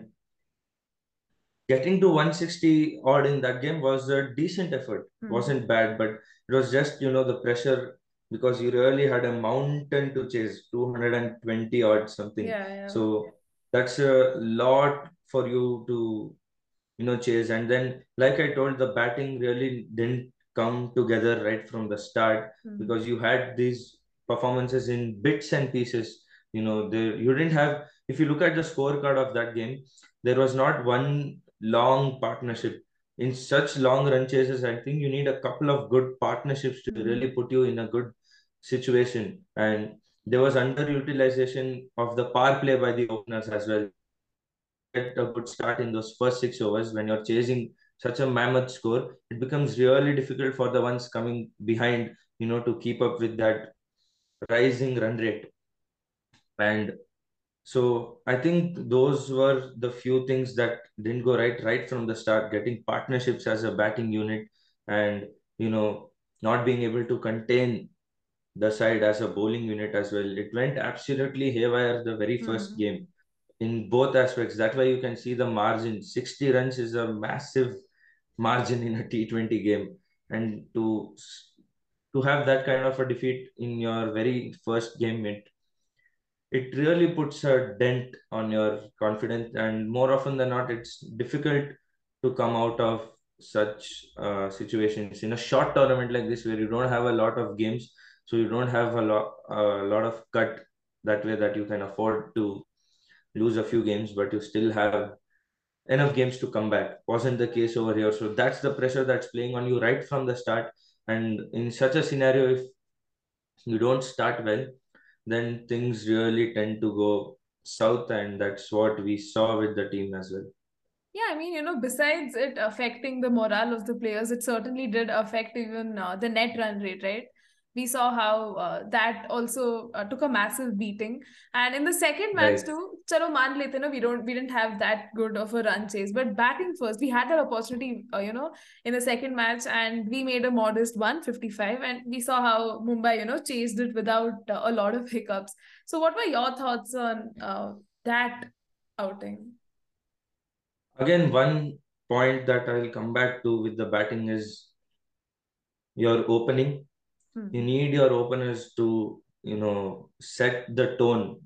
Speaker 2: getting to 160 odd in that game was a decent effort
Speaker 1: Hmm.
Speaker 2: wasn't bad but it was just you know the pressure because you really had a mountain to chase 220 odd something
Speaker 1: Yeah, yeah.
Speaker 2: so that's a lot for you to you know chase and then like i told the batting really didn't come together right from the start
Speaker 1: Hmm.
Speaker 2: because you had these performances in bits and pieces you know there you didn't have if you look at the scorecard of that game there was not one long partnership. In such long run chases i think you need a couple of good partnerships to really put you in a good situation. And there was underutilization of the power play by the openers as well. Get a good start in those first six overs when you're chasing such a mammoth score, it becomes really difficult for the ones coming behind, you know, to keep up with that rising run rate. And so I think those were the few things that didn't go right right from the start, getting partnerships as a batting unit and, you know, not being able to contain the side as a bowling unit as well. It went absolutely haywire the very first
Speaker 1: Hmm.
Speaker 2: game in both aspects. That's why you can see the margin. 60 runs is a massive margin in a T20 game. And to to have that kind of a defeat in your very first game, it it really puts a dent on your confidence. And more often than not, it's difficult to come out of such uh, situations in a short tournament like this where you don't have a lot of games, so you don't have a lot a lot of cut that way that you can afford to lose a few games, but you still have enough games to come back. Wasn't the case over here. So that's the pressure that's playing on you right from the start. And in such a scenario, if you don't start well, then things really tend to go south. And that's what we saw with the team as well.
Speaker 1: Yeah, I mean, you know, besides it affecting the morale of the players, it certainly did affect even uh, the net run rate, right? We saw how uh, that also uh, took a massive beating. And in the second match
Speaker 2: Right.
Speaker 1: too, chalo man lete na, we don't we didn't have that good of a run chase. But batting first, we had that opportunity, uh, you know, in the second match, and we made a modest 155. And we saw how Mumbai, you know, chased it without uh, a lot of hiccups. So, what were your thoughts on uh, that outing?
Speaker 2: Again, one point that I'll come back to with the batting is your opening.
Speaker 1: Hmm.
Speaker 2: You need your openers to, you know, set the tone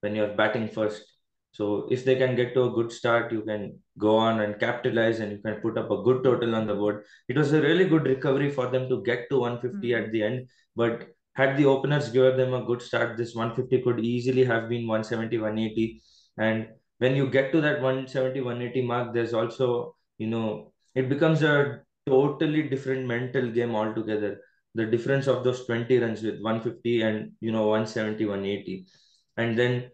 Speaker 2: when you're batting first. So if they can get to a good start, you can go on and capitalize and you can put up a good total on the board. It was a really good recovery for them to get to 150
Speaker 1: Hmm.
Speaker 2: at the end. But had the openers given them a good start, this 150 could easily have been 170, 180. And when you get to that 170, 180 mark, there's also, you know, it becomes a totally different mental game altogether. The difference of those 20 runs with 150 and, you know, 170, 180. And then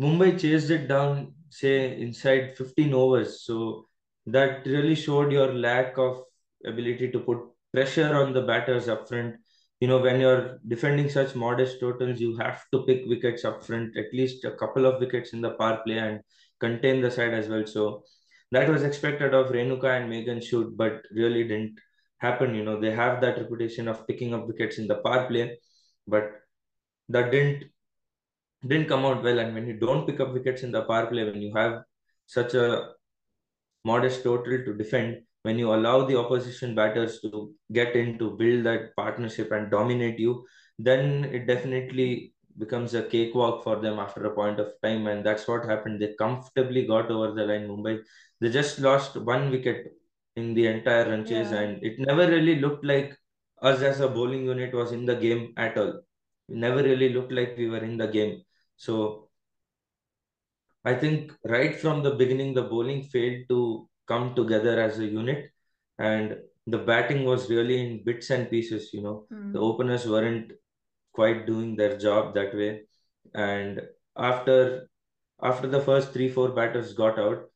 Speaker 2: Mumbai chased it down, say, inside 15 overs. So that really showed your lack of ability to put pressure on the batters up front. You know, when you're defending such modest totals, you have to pick wickets up front, at least a couple of wickets in the power play and contain the side as well. So that was expected of Renuka and Megan Schutt, but really didn't happen. You know, they have that reputation of picking up wickets in the power play, but that didn't didn't come out well. And when you don't pick up wickets in the power play, when you have such a modest total to defend, when you allow the opposition batters to get in to build that partnership and dominate you, then it definitely becomes a cakewalk for them after a point of time. And that's what happened. They comfortably got over the line, Mumbai. They just lost one wicket in the entire run chase,
Speaker 1: Yeah.
Speaker 2: and it never really looked like us as a bowling unit was in the game at all. It never really looked like we were in the game. So I think right from the beginning, the bowling failed to come together as a unit, and the batting was really in bits and pieces. You know, the
Speaker 1: Hmm.
Speaker 2: openers weren't quite doing their job that way, and after after the first three four batters got out,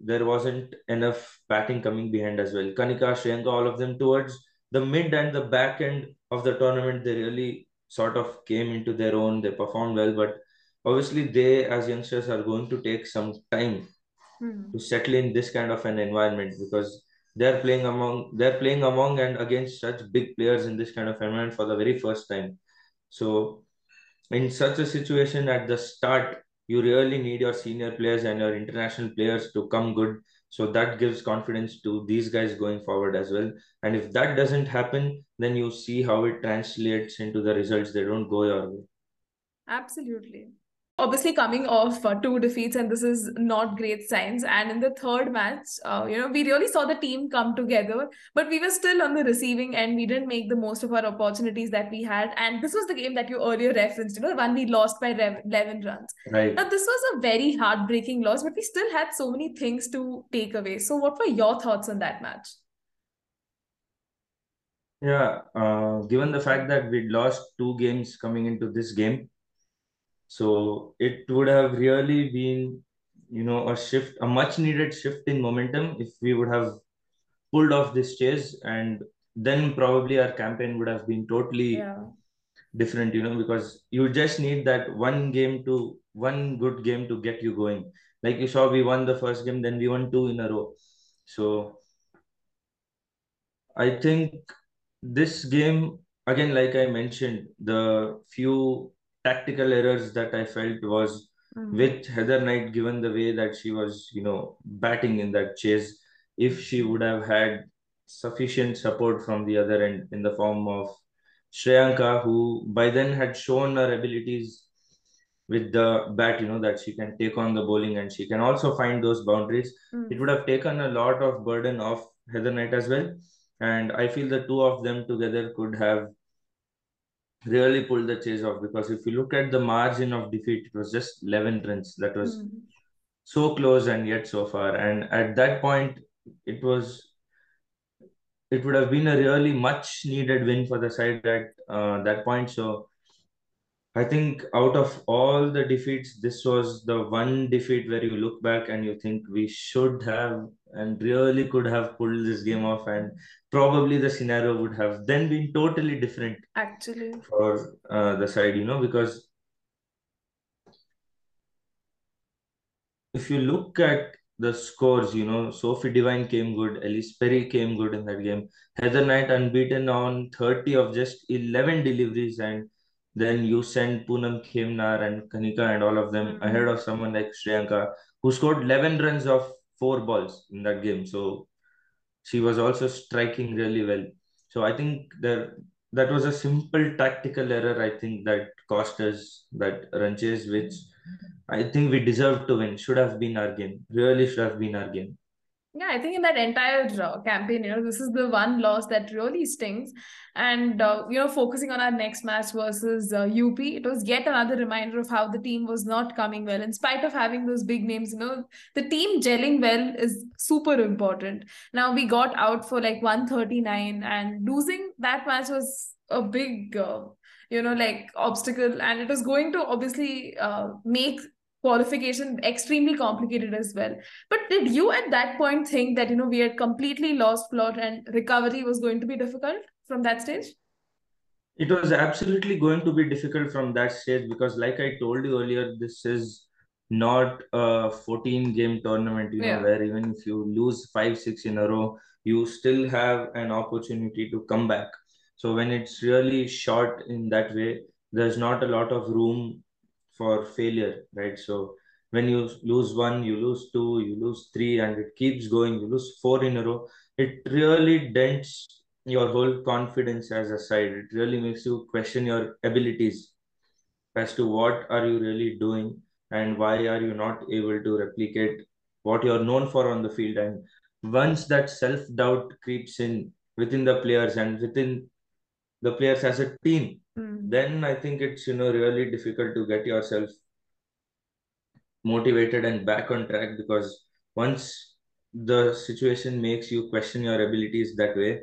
Speaker 2: there wasn't enough batting coming behind as well. Kanika, Shreyanka, all of them towards the mid and the back end of the tournament, they really sort of came into their own. They performed well, but obviously they as youngsters are going to take some time
Speaker 1: Hmm.
Speaker 2: to settle in this kind of an environment because they're playing among they're playing among and against such big players in this kind of environment for the very first time. So in such a situation at the start, you really need your senior players and your international players to come good. So that gives confidence to these guys going forward as well. And if that doesn't happen, then you see how it translates into the results. They don't go your way.
Speaker 1: Absolutely. Obviously, coming off uh, two defeats, and this is not great signs. And in the third match, uh, you know, we really saw the team come together, but we were still on the receiving end. We didn't make the most of our opportunities that we had. And this was the game that you earlier referenced, you know, the one we lost by 11 runs.
Speaker 2: Right.
Speaker 1: Now, this was a very heartbreaking loss, but we still had so many things to take away. So, what were your thoughts on that match?
Speaker 2: Yeah, uh, given the fact that we'd lost two games coming into this game, so it would have really been, you know, a shift, a much needed shift in momentum if we would have pulled off this chase and then probably our campaign would have been totally
Speaker 1: Yeah.
Speaker 2: different, you know, because you just need that one game to one good game to get you going. Like you saw, we won the first game, then we won two in a row. So I think this game, again, like I mentioned, the few tactical errors that I felt was
Speaker 1: Mhm.
Speaker 2: with Heather Knight, given the way that she was, you know, batting in that chase, if she would have had sufficient support from the other end in the form of Shreyanka, who by then had shown her abilities with the bat, you know, that she can take on the bowling and she can also find those boundaries.
Speaker 1: Mm.
Speaker 2: It would have taken a lot of burden off Heather Knight as well. And I feel the two of them together could have really pulled the chase off because if you look at the margin of defeat, it was just 11 runs. That was
Speaker 1: Mhm.
Speaker 2: so close and yet so far. And at that point, it was it would have been a really much needed win for the side at uh, that point. So I think out of all the defeats, this was the one defeat where you look back and you think we should have and really could have pulled this game off, and probably the scenario would have then been totally different
Speaker 1: Actually,
Speaker 2: for uh, the side, you know, because if you look at the scores, you know, Sophie Devine came good, Ellyse Perry came good in that game. Heather Knight unbeaten on 30 of just 11 deliveries, and then you send Poonam Khemnar and Kanika and all of them
Speaker 1: Mhm.
Speaker 2: ahead of someone like Shreyanka, who scored 11 runs off four balls in that game. So she was also striking really well. So I think there that was a simple tactical error. I think that cost us that run chase, which I think we deserved to win. Should have been our game. Really should have been our game.
Speaker 1: Yeah, I think in that entire uh, campaign, you know, this is the one loss that really stings. And, uh, you know, focusing on our next match versus uh, UP, it was yet another reminder of how the team was not coming well. In spite of having those big names, you know, the team gelling well is super important. Now, we got out for like 139, and losing that match was a big, uh, you know, like obstacle. And it was going to obviously uh, make qualification extremely complicated as well. But did you at that point think that you know we had completely lost plot and recovery was going to be difficult from that stage?
Speaker 2: It was absolutely going to be difficult from that stage because, like I told you earlier, this is not a 14 game tournament, you know,
Speaker 1: Yeah.
Speaker 2: where even if you lose five, six in a row, you still have an opportunity to come back. So when it's really short in that way, there's not a lot of room for failure, right? So when you lose one, you lose two, you lose three, and it keeps going, you lose four in a row, it really dents your whole confidence as a side. It really makes you question your abilities as to what are you really doing and why are you not able to replicate what you're known for on the field. And once that self-doubt creeps in within the players and within the players as a team,
Speaker 1: Mm.
Speaker 2: Then I think it's you know really difficult to get yourself motivated and back on track because once the situation makes you question your abilities that way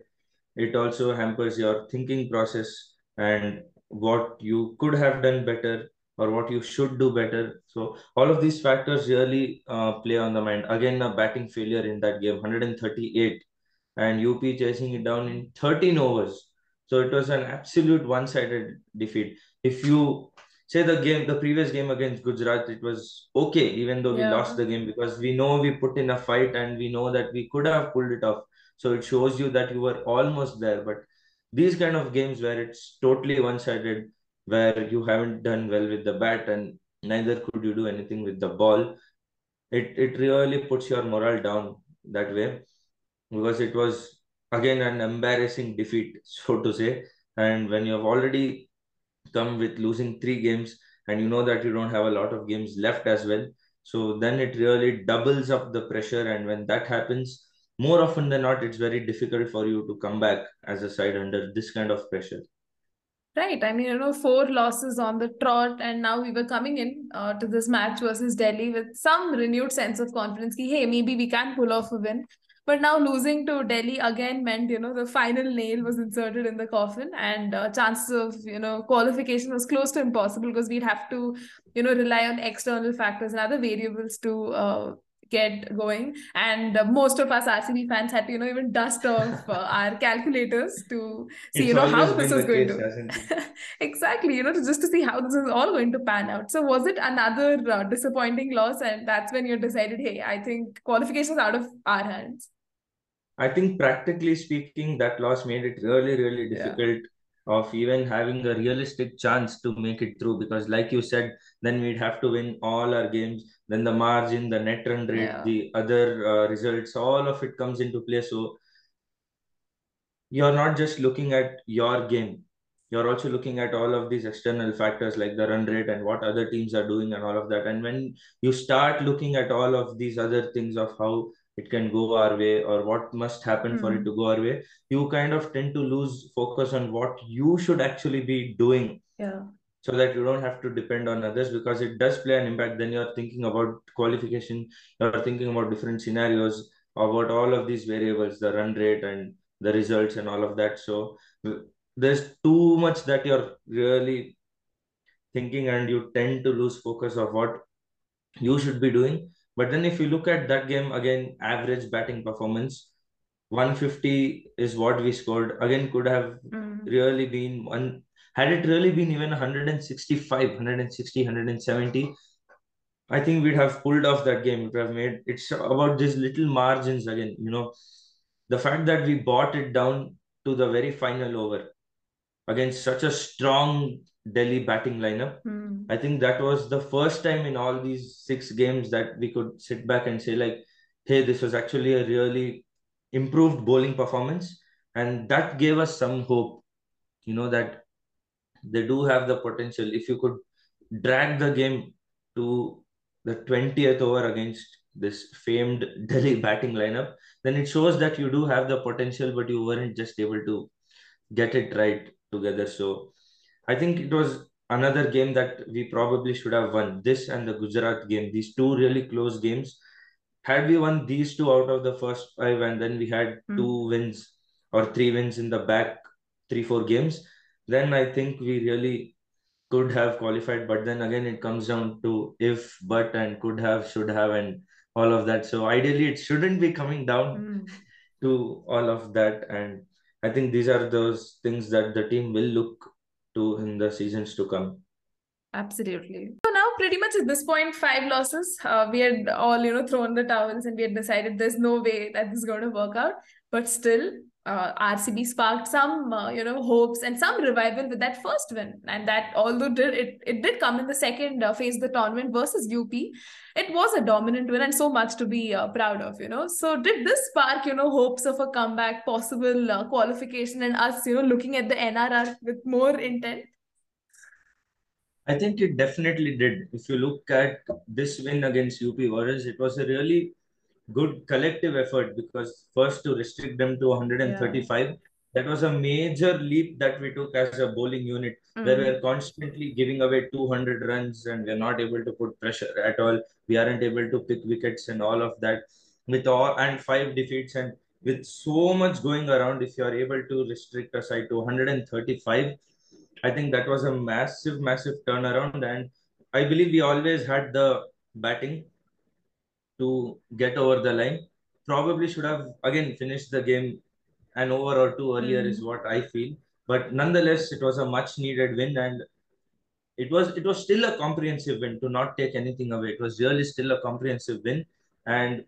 Speaker 2: it also hampers your thinking process and what you could have done better or what you should do better. So all of these factors really uh, play on the mind. Again, a batting failure in that game, 138, and UP chasing it down in 13 overs. So it was an absolute one-sided defeat. If you say the game, the previous game against Gujarat, it was okay, even though we
Speaker 1: Yeah.
Speaker 2: lost the game because we know we put in a fight and we know that we could have pulled it off. So it shows you that you were almost there. But these kind of games where it's totally one-sided, where you haven't done well with the bat and neither could you do anything with the ball, it it really puts your morale down that way because it was again an embarrassing defeat, so to say. And when you have already come with losing three games and you know that you don't have a lot of games left as well, so then it really doubles up the pressure. And when that happens, more often than not, it's very difficult for you to come back as a side under this kind of pressure.
Speaker 1: Right. I mean, you know, four losses on the trot, and now we were coming in uh, to this match versus Delhi with some renewed sense of confidence. Ki, hey, maybe we can pull off a win. But now losing to Delhi again meant, you know, the final nail was inserted in the coffin, and uh, chances of, you know, qualification was close to impossible because we'd have to, you know, rely on external factors and other variables to uh, get going. And uh, most of us RCB fans had to, you know, even dust off uh, our calculators to see,
Speaker 2: It's
Speaker 1: you know, how this is going
Speaker 2: case,
Speaker 1: to. exactly, you know, to just to see how this is all going to pan out. So, was it another uh, disappointing loss? And that's when you decided, hey, I think qualification is out of our hands.
Speaker 2: I think practically speaking, that loss made it really, really
Speaker 1: Yeah.
Speaker 2: difficult of even having a realistic chance to make it through because like you said, then we'd have to win all our games. Then the margin, the net run rate,
Speaker 1: Yeah.
Speaker 2: the other uh, results, all of it comes into play. So you're not just looking at your game. You're also looking at all of these external factors like the run rate and what other teams are doing and all of that. And when you start looking at all of these other things of how it can go our way or what must happen for it
Speaker 1: Hmm.
Speaker 2: to go our way, you kind of tend to lose focus on what you should actually be doing
Speaker 1: Yeah.
Speaker 2: so that you don't have to depend on others because it does play an impact. Then you're thinking about qualification, you're thinking about different scenarios, about all of these variables, the run rate and the results and all of that. So there's too much that you're really thinking and you tend to lose focus of what you should be doing. But then if you look at that game again, average batting performance, 150 is what we scored. Again, could have
Speaker 1: Mm.
Speaker 2: really been one. Had it really been even 165, 160, 170, I think we'd have pulled off that game. Would have made it's about these little margins again. You know, the fact that we bought it down to the very final over against such a strong Delhi batting lineup.
Speaker 1: Mm.
Speaker 2: I think that was the first time in all these six games that we could sit back and say, like, hey, this was actually a really improved bowling performance. And that gave us some hope, you know, that they do have the potential. If you could drag the game to the 20th over against this famed Delhi batting lineup, then it shows that you do have the potential, but you weren't just able to get it right together. So I think it was another game that we probably should have won. This and the Gujarat game, these two really close games. Had we won these two out of the first five, and then we had
Speaker 1: Mm.
Speaker 2: two wins or three wins in the back three, four games, then I think we really could have qualified. But then again, it comes down to if, but, and could have, should have, and all of that. So ideally, it shouldn't be coming down
Speaker 1: Mm.
Speaker 2: to all of that. And I think these are those things that the team will look to in the seasons to come.
Speaker 1: Absolutely. So now, pretty much at this point, five losses. Uh, we had all, you know, thrown the towels and we had decided there's no way that this is going to work out. But still, uh, RCB sparked some, uh, you know, hopes and some revival with that first win. And that, although did it, it did come in the second uh, phase of the tournament versus UP, it was a dominant win and so much to be uh, proud of, you know. So did this spark, you know, hopes of a comeback, possible uh, qualification, and us, you know, looking at the NRR with more intent?
Speaker 2: I think it definitely did. If you look at this win against UP Warriors, it was a really good collective effort because first to restrict them to 135, that was a major leap that we took as a bowling unit, where
Speaker 1: Mm.
Speaker 2: we're constantly giving away 200 runs and we're not able to put pressure at all. We aren't able to pick wickets and all of that. With all and five defeats and with so much going around, if you are able to restrict a side to 135, I think that was a massive, massive turnaround. And I believe we always had the batting to get over the line. Probably should have again finished the game an over or two earlier,
Speaker 1: Mm.
Speaker 2: is what I feel. But nonetheless, it was a much needed win, and it was it was still a comprehensive win to not take anything away. It was really still a comprehensive win, and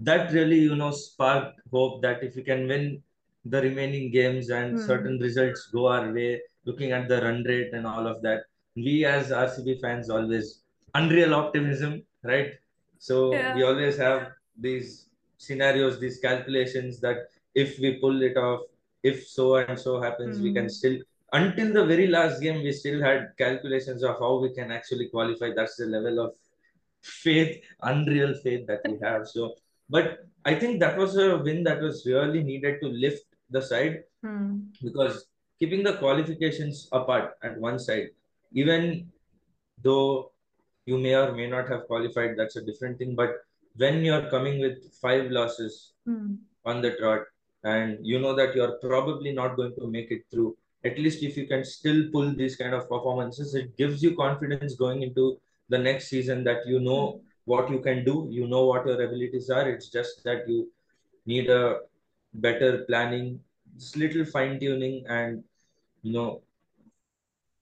Speaker 2: that really you know sparked hope that if we can win the remaining games and
Speaker 1: Hmm.
Speaker 2: certain results go our way, looking at the run rate and all of that, we as RCB fans always unreal optimism, right? So
Speaker 1: Yeah.
Speaker 2: we always have these scenarios, these calculations that if we pull it off, if so and so happens, we can
Speaker 1: Hmm.
Speaker 2: still. Until the very last game, we still had calculations of how we can actually qualify. That's the level of faith, unreal faith that we have. So, but I think that was a win that was really needed to lift the side
Speaker 1: Hmm.
Speaker 2: because keeping the qualifications apart at one side, even though you may or may not have qualified, that's a different thing. But when you're coming with five losses
Speaker 1: Hmm.
Speaker 2: on the trot and you know that you're probably not going to make it through, at least if you can still pull these kind of performances, it gives you confidence going into the next season that you know what you can do, you know what your abilities are. It's just that you need a better planning, just little fine tuning, and you know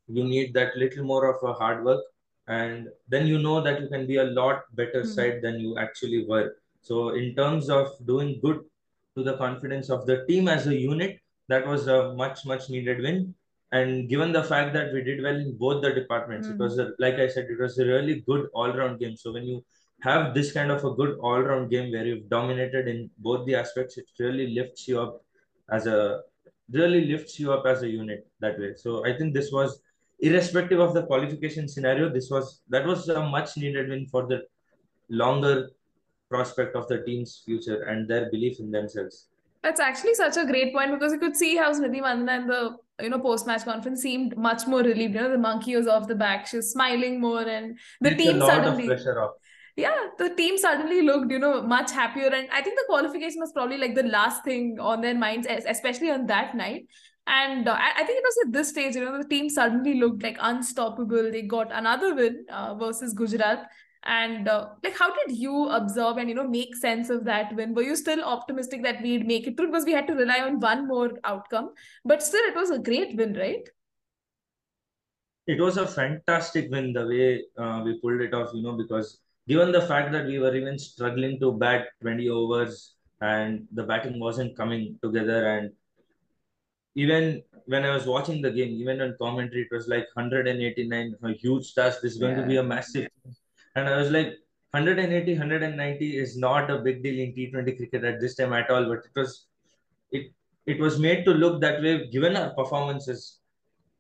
Speaker 2: you need that little more of a hard work and then you know that you can be a lot better
Speaker 1: Hmm.
Speaker 2: side than you actually were so in terms of doing good to the confidence of the team as a unit that was a much much needed win and given the fact that we did well in both the departments it
Speaker 1: Hmm.
Speaker 2: was a, like i said it was a really good all-round game so when you have this kind of a good all-round game where you've dominated in both the aspects it really lifts you up as a really lifts you up as a unit that way so i think this was irrespective of the qualification scenario, this was that was a much needed win for the longer prospect of the team's future and their belief in themselves.
Speaker 1: That's actually such a great point because you could see how Smriti Mandhana in the you know post-match conference seemed much more relieved. You know, the monkey was off the back. She was smiling more, and the
Speaker 2: a
Speaker 1: team suddenly yeah, the team suddenly looked, you know, much happier. And I think the qualification was probably like the last thing on their minds, especially on that night. And uh, I think it was at this stage, you know, the team suddenly looked like unstoppable. They got another win uh, versus Gujarat. And uh, like, how did you observe and you know make sense of that win? Were you still optimistic that we'd make it through because we had to rely on one more outcome? But still, it was a great win, right?
Speaker 2: It was a fantastic win the way uh, we pulled it off, you know, because given the fact that we were even struggling to bat 20 overs and the batting wasn't coming together and even when I was watching the game, even on commentary, it was like 189, a huge task. This is going to be a massive. And I was like, 180, 190 is not a big deal in T20 cricket at this time at all. But it was it it was made to look that way given our performances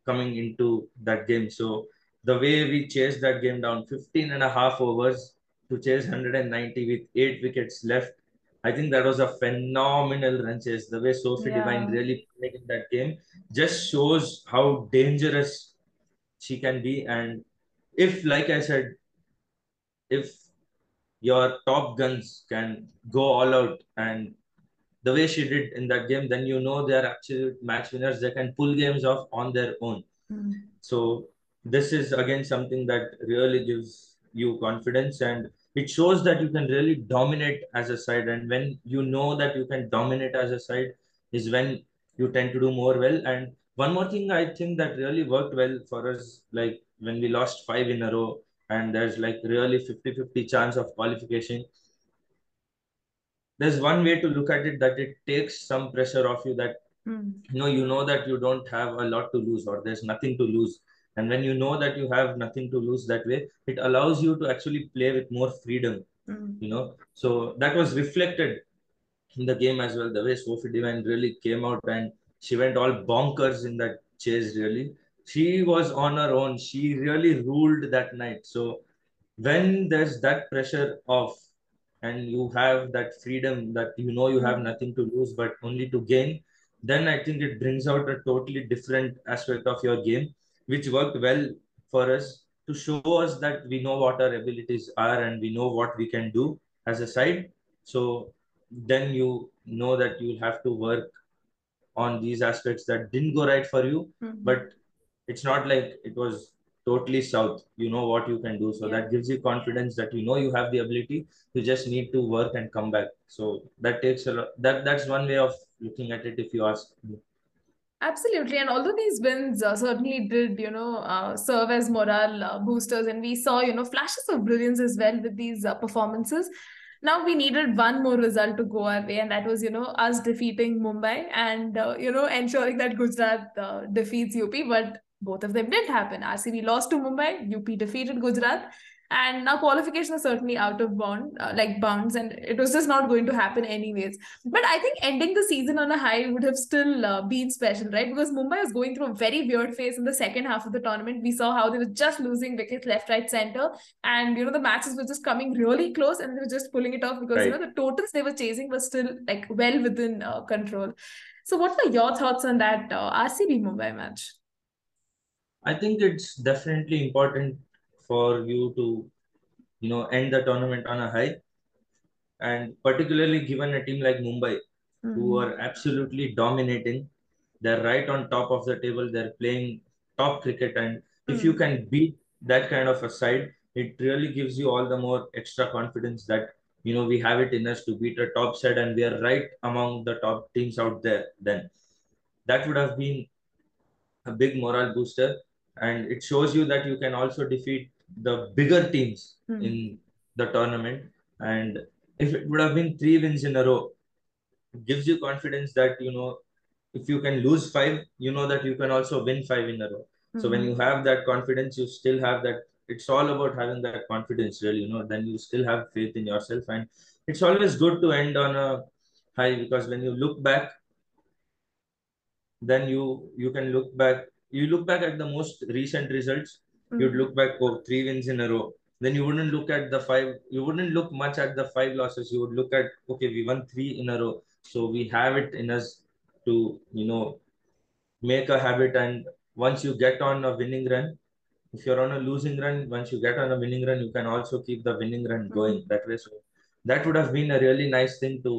Speaker 2: coming into that game. So the way we chased that game down 15 and a half overs to chase 190 with eight wickets left. I think that was a phenomenal run chase. The way Sophie Devine
Speaker 1: Yeah.
Speaker 2: really played in that game just shows how dangerous she can be. And if, like I said, if your top guns can go all out and the way she did in that game, then you know they are actually match winners. They can pull games off on their own.
Speaker 1: Mm.
Speaker 2: So this is again something that really gives you confidence and it shows that you can really dominate as a side. And when you know that you can dominate as a side is when you tend to do more well. And one more thing I think that really worked well for us, like when we lost five in a row and there's like really 50-50 chance of qualification. There's one way to look at it that it takes some pressure off you that
Speaker 1: Mm.
Speaker 2: you know you know that you don't have a lot to lose or there's nothing to lose and when you know that you have nothing to lose that way it allows you to actually play with more freedom
Speaker 1: Mm.
Speaker 2: you know? So that was reflected in the game as well the way sophie devine really came out and she went all bonkers in that chase really. She was on her own. She really ruled that night. So when there's that pressure off and you have that freedom that you know you have
Speaker 1: Mm.
Speaker 2: nothing to lose but only to gain then i think it brings out a totally different aspect of your game which worked well for us to show us that we know what our abilities are and we know what we can do as a side. So then you know that you'll have to work on these aspects that didn't go right for you.
Speaker 1: Mhm.
Speaker 2: but it's not like it was totally south. You know what you can do. So
Speaker 1: Yeah.
Speaker 2: that gives you confidence that you know you have the ability. You just need to work and come back. So that takes a lot that that's one way of looking at it if you ask me
Speaker 1: Absolutely. And although these wins uh, certainly did, you know, uh, serve as morale uh, boosters, and we saw, you know, flashes of brilliance as well with these uh, performances. Now we needed one more result to go our way, and that was, you know, us defeating Mumbai and, uh, you know, ensuring that Gujarat uh, defeats UP. But both of them didn't happen. RCB lost to Mumbai, UP defeated Gujarat. And now qualification is certainly out of bound, uh, like bounds, and it was just not going to happen anyways. But I think ending the season on a high would have still uh, been special, right? Because Mumbai was going through a very weird phase in the second half of the tournament. We saw how they were just losing wickets left, right, center, and you know the matches were just coming really close, and they were just pulling it off because you know the totals they were chasing were still like well within uh, control. So, what were your thoughts on that uh, RCB Mumbai match?
Speaker 2: i think it's definitely important for you to you know end the tournament on a high and particularly given a team like mumbai who
Speaker 1: Mm.
Speaker 2: are absolutely dominating they're right on top of the table they're playing top cricket and if you
Speaker 1: Mm.
Speaker 2: can beat that kind of a side it really gives you all the more extra confidence that you know we have it in us to beat a top side and we are right among the top teams out there then that would have been a big morale booster and it shows you that you can also defeat the bigger teams
Speaker 1: Mm.
Speaker 2: in the tournament and if it would have been three wins in a row it gives you confidence that you know if you can lose five you know that you can also win five in a row so when
Speaker 1: Mhm.
Speaker 2: you have that confidence you still have that it's all about having that confidence really you know then you still have faith in yourself and it's always good to end on a high because when you look back then you you can look back you look back at the most recent results you'd
Speaker 1: Mm.
Speaker 2: look back oh three wins in a row then you wouldn't look at the five you wouldn't look much at the five losses you would look at okay we won three in a row so we have it in us to you know make a habit and once you get on a winning run if you're on a losing run once you get on a winning run you can also keep the winning run going
Speaker 1: Mm.
Speaker 2: that way so that would have been a really nice thing to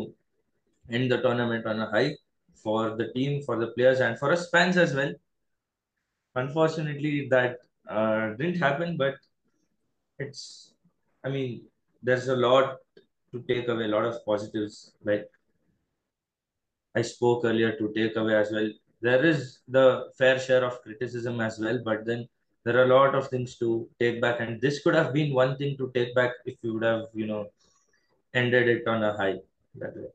Speaker 2: end the tournament on a high for the team, for the players, and for us fans as well. Unfortunately, that uh, didn't happen, but it's, I mean, there's a lot to take away, a lot of positives. Like I spoke earlier to take away as well. There is the fair share of criticism as well, but then there are a lot of things to take back, and this could have been one thing to take back if you would have, you know, ended it on a high that way.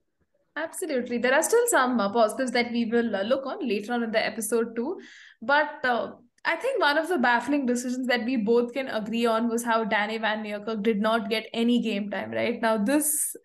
Speaker 1: Absolutely. There are still some uh, positives that we will uh, look on later on in the episode too. But uh, I think one of the baffling decisions that we both can agree on was how Dane Van Niekerk did not get any game time, right? Now, this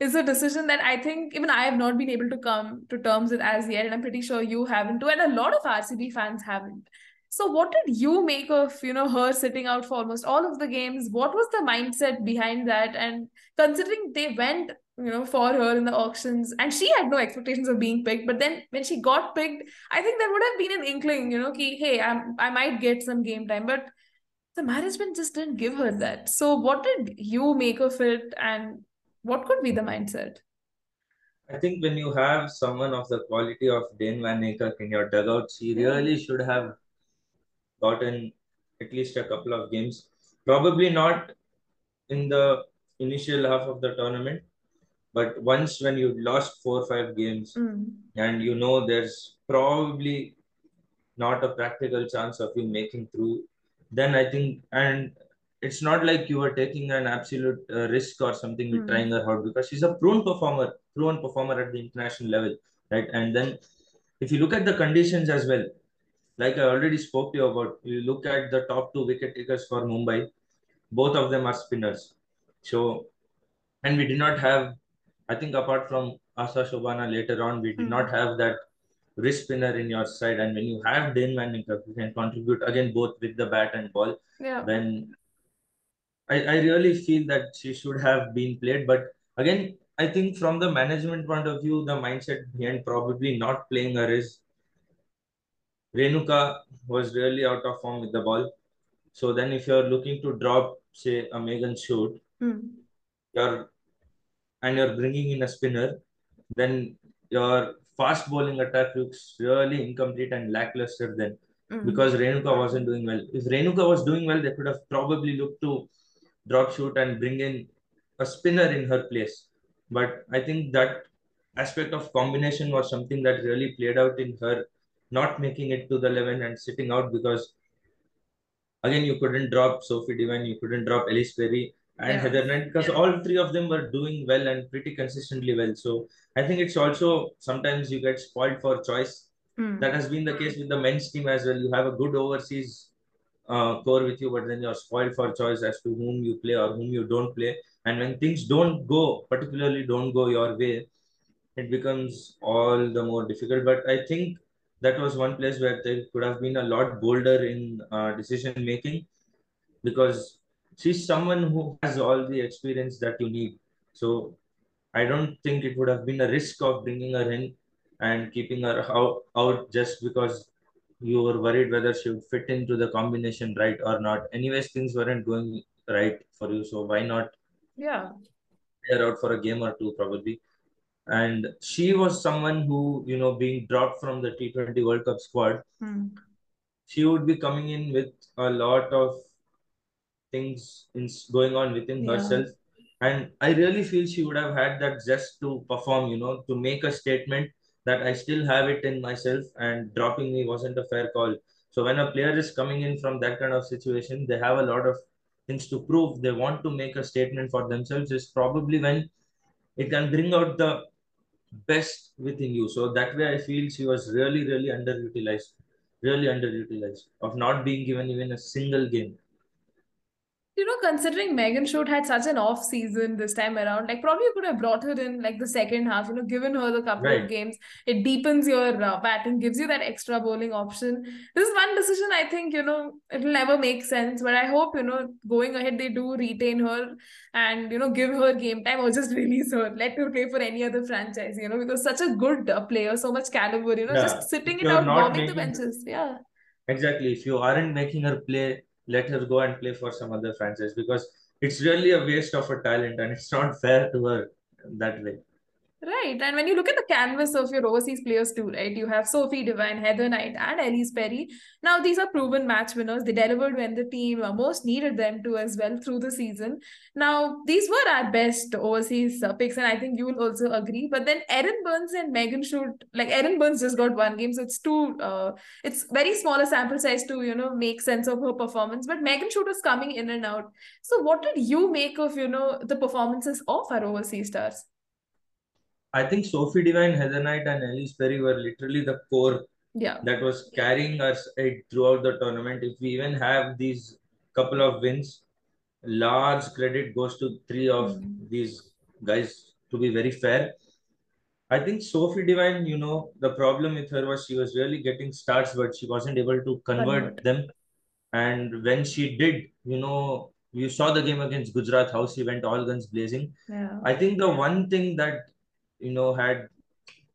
Speaker 1: is a decision that I think even I have not been able to come to terms with as yet, and I'm pretty sure you haven't too, and a lot of RCB fans haven't. So, what did you make of you know her sitting out for almost all of the games? What was the mindset behind that? And considering they went you know for her in the auctions, and she had no expectations of being picked, but then when she got picked, I think there would have been an inkling, you know, ki, hey, I'm, I might get some game time, but the management just didn't give her that. So, what did you make of it, and what could be the mindset?
Speaker 2: I think when you have someone of the quality of Dane Van Niekerk in your dugout, she hmm. really should have gotten at least a couple of games. Probably not in the initial half of the tournament, but once when you lost four or five games
Speaker 1: Mm.
Speaker 2: and you know there's probably not a practical chance of you making through, then I think, and it's not like you were taking an absolute uh, risk or something with
Speaker 1: Mm.
Speaker 2: trying her out because she's a proven performer, proven performer at the international level, right? And then if you look at the conditions as well, like I already spoke to you about, you look at the top two wicket takers for Mumbai, both of them are spinners. So, and we did not have, I think, apart from Asha Sobhana later on, we did
Speaker 1: Hmm.
Speaker 2: not have that wrist spinner in your side. And when you have Dane Van Niekerk, who can contribute again both with the bat and ball,
Speaker 1: Yeah.
Speaker 2: then I, I really feel that she should have been played. But again, I think from the management point of view, the mindset behind probably not playing her is Renuka was really out of form with the ball. So then if you're looking to drop, say, a Megan Schutt,
Speaker 1: Hmm.
Speaker 2: you're and you're bringing in a spinner, then your fast bowling attack looks really incomplete and lackluster then
Speaker 1: Mm.
Speaker 2: because Renuka wasn't doing well. If Renuka was doing well, they could have probably looked to drop Schutt and bring in a spinner in her place. But I think that aspect of combination was something that really played out in her not making it to the 11 and sitting out because again you couldn't drop Sophie Devine, you couldn't drop Ellyse Perry and
Speaker 1: Yeah.
Speaker 2: Heather Knight because all three of them were doing well and pretty consistently well. So I think it's also sometimes you get spoiled for choice.
Speaker 1: Hmm.
Speaker 2: That has been the case with the men's team as well. You have a good overseas uh, core with you, but then you're spoiled for choice as to whom you play or whom you don't play. And when things don't go, particularly don't go your way, it becomes all the more difficult. But I think that was one place where they could have been a lot bolder in uh, decision making because she's someone who has all the experience that you need. So I don't think it would have been a risk of bringing her in and keeping her out, out just because you were worried whether she would fit into the combination right or not. Anyways, things weren't going right for you, so why not
Speaker 1: Yeah.
Speaker 2: play her out for a game or two probably? And she was someone who, you know, being dropped from the T20 World Cup squad,
Speaker 1: Hmm.
Speaker 2: she would be coming in with a lot of things in, going on within
Speaker 1: Yeah.
Speaker 2: herself. And I really feel she would have had that zest to perform, you know, to make a statement that I still have it in myself and dropping me wasn't a fair call. So when a player is coming in from that kind of situation, they have a lot of things to prove. They want to make a statement for themselves, is probably when it can bring out the best within you. So that way I feel she was really, really underutilized. Really underutilized of not being given even a single game.
Speaker 1: You know, considering Megan Schutt had such an off season this time around, like probably you could have brought her in like the second half, you know, given her the couple
Speaker 2: Right.
Speaker 1: of games. It deepens your uh, batting, gives you that extra bowling option. This is one decision I think, you know, it will never make sense. But I hope, you know, going ahead, they do retain her and, you know, give her game time or just release her. Let her play for any other franchise, you know, because such a good uh, player, so much caliber, you know,
Speaker 2: Yeah.
Speaker 1: just sitting it
Speaker 2: you're
Speaker 1: out, bombing the benches. Yeah.
Speaker 2: exactly, if you aren't making her play, let her go and play for some other franchise because it's really a waste of her talent and it's not fair to her that way.
Speaker 1: Right. And when you look at the canvas of your overseas players too, right? You have Sophie Devine, Heather Knight, and Ellyse Perry. Now, these are proven match winners. They delivered when the team uh, most needed them to as well through the season. Now, these were our best overseas uh, picks, and I think you will also agree. But then Erin Burns and Megan Schutt, like Erin Burns just got one game, so it's too, uh, it's very small a sample size to, you know, make sense of her performance. But Megan Schutt was coming in and out. So, what did you make of, you know, the performances of our overseas stars?
Speaker 2: I think Sophie Devine, Heather Knight, and Ellyse Perry were literally the core
Speaker 1: yeah.
Speaker 2: that was carrying us throughout the tournament. If we even have these couple of wins, large credit goes to three of mm. these guys, to be very fair. I think Sophie Devine, you know, the problem with her was she was really getting starts, but she wasn't able to convert them. And when she did, you know, you saw the game against Gujarat, how she went all guns blazing.
Speaker 1: Yeah.
Speaker 2: I think the one thing that you know, had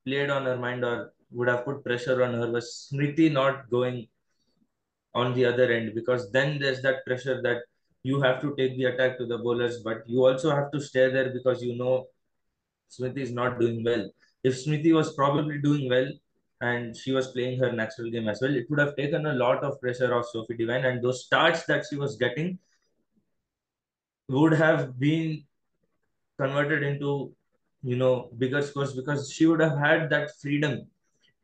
Speaker 2: played on her mind or would have put pressure on her was Smriti not going on the other end because then there's that pressure that you have to take the attack to the bowlers, but you also have to stay there because you know Smriti is not doing well. If Smriti was probably doing well and she was playing her natural game as well, it would have taken a lot of pressure off Sophie Devine and those starts that she was getting would have been converted into you know bigger scores because she would have had that freedom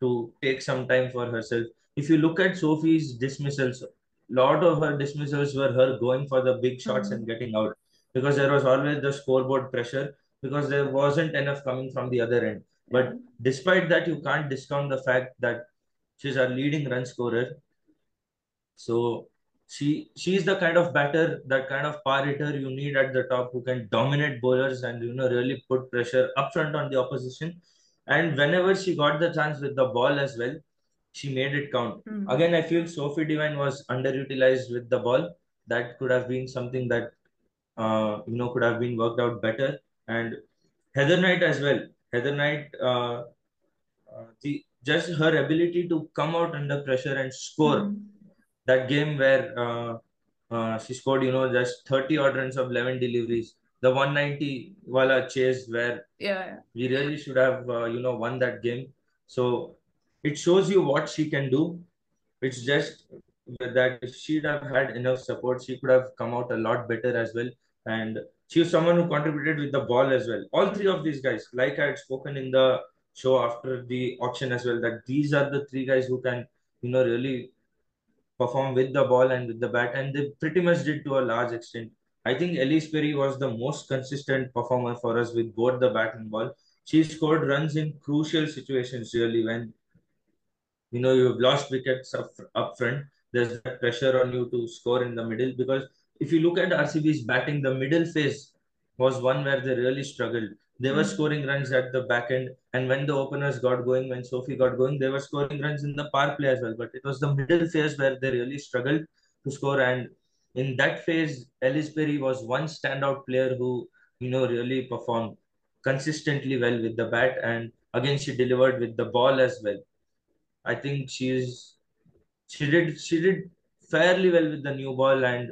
Speaker 2: to take some time for herself. If you look at sophie's dismissals a lot of her dismissals were her going for the big shots mm-hmm. and getting out because there was always the scoreboard pressure because there wasn't enough coming from the other end. But despite that you can't discount the fact that she's our leading run scorer. So she she's the kind of batter, that kind of power hitter you need at the top who can dominate bowlers and you know really put pressure up front on the opposition. And whenever she got the chance with the ball as well, she made it count. Mm-hmm. Again, I feel Sophie Devine was underutilized with the ball. That could have been something that uh, you know could have been worked out better. And Heather Knight as well. Heather Knight, uh, uh, the just her ability to come out under pressure and score. Mm-hmm that game where uh, uh, she scored, you know, just 30 odd runs of 11 deliveries. The 190 wala chase where
Speaker 1: yeah, yeah.
Speaker 2: we really should have, uh, you know, won that game. So it shows you what she can do. It's just that if she'd have had enough support, she could have come out a lot better as well. And she was someone who contributed with the ball as well. All three of these guys, like I had spoken in the show after the auction as well, that these are the three guys who can, you know, really perform with the ball and with the bat, and they pretty much did to a large extent. I think Ellyse Perry was the most consistent performer for us with both the bat and ball. She scored runs in crucial situations, really, when you know you've lost wickets up, up front. There's that pressure on you to score in the middle because if you look at RCB's batting, the middle phase was one where they really struggled. They were hmm. scoring runs at the back end, and when the openers got going, when Sophie got going, they were scoring runs in the power play as well. But it was the middle phase where they really struggled to score. And in that phase, Ellyse Perry was one standout player who, you know, really performed consistently well with the bat. And again, she delivered with the ball as well. I think she's she did she did fairly well with the new ball and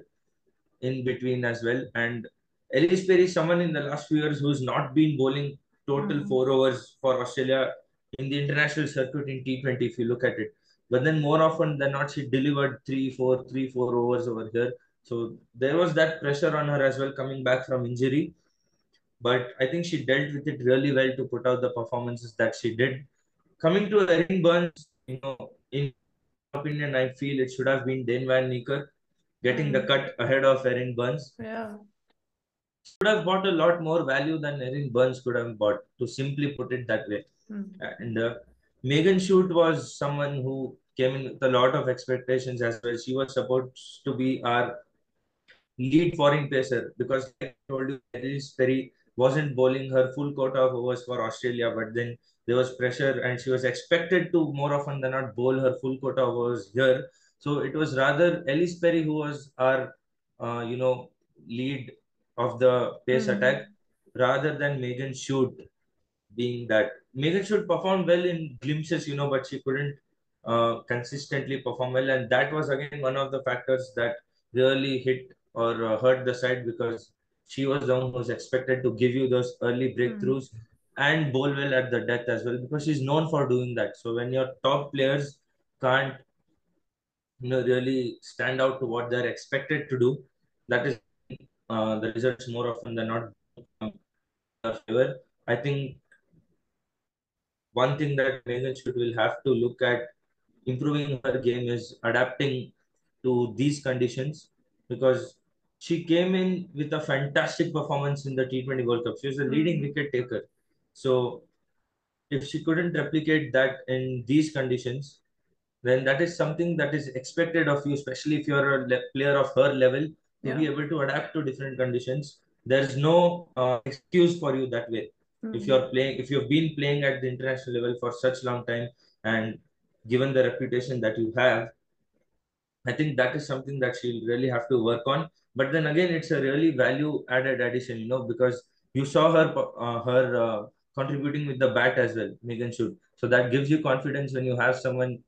Speaker 2: in between as well. And Ellyse Perry is someone in the last few years who's not been bowling total mm-hmm. four overs for Australia in the international circuit in T20 if you look at it. But then more often than not, she delivered three, four, three, four overs over here. So there was that pressure on her as well coming back from injury. But I think she dealt with it really well to put out the performances that she did. Coming to Erin Burns, you know, in opinion, I feel it should have been Dane Van Niekerk getting the cut ahead of Erin Burns.
Speaker 1: Yeah
Speaker 2: could have bought a lot more value than Erin Burns could have bought, to simply put it that way.
Speaker 1: Mm.
Speaker 2: And uh, Megan Schutt was someone who came in with a lot of expectations as well. She was supposed to be our lead foreign pacer because I told you Ellyse Perry wasn't bowling her full quota of overs for Australia, but then there was pressure and she was expected to more often than not bowl her full quota of overs here. So it was rather Ellyse Perry who was our, uh, you know, lead of the pace mm-hmm. attack rather than Megan Schutt being that. Megan Schutt performed well in glimpses, you know, but she couldn't uh, consistently perform well. And that was again one of the factors that really hit or uh, hurt the side because she was the one who was expected to give you those early breakthroughs. Mm-hmm. and bowl well at the death as well because she's known for doing that. So when your top players can't you know really stand out to what they're expected to do, that is uh, the results more often than not favor. I think one thing that Megan Schutt will have to look at improving her game is adapting to these conditions because she came in with a fantastic performance in the T20 World Cup. She was a leading
Speaker 1: Mm.
Speaker 2: wicket taker. So if she couldn't replicate that in these conditions, then that is something that is expected of you, especially if you're a le- player of her level, to be able to adapt to different conditions. There's no uh, excuse for you that way. If
Speaker 1: Mm.
Speaker 2: you're playing, if you've been playing at the international level for such long time, and given the reputation that you have, I think that is something that she'll really have to work on. But then again, it's a really value added addition, you know, because you saw her uh, her uh, contributing with the bat as well, Megan Schutt. So that gives you confidence when you have someone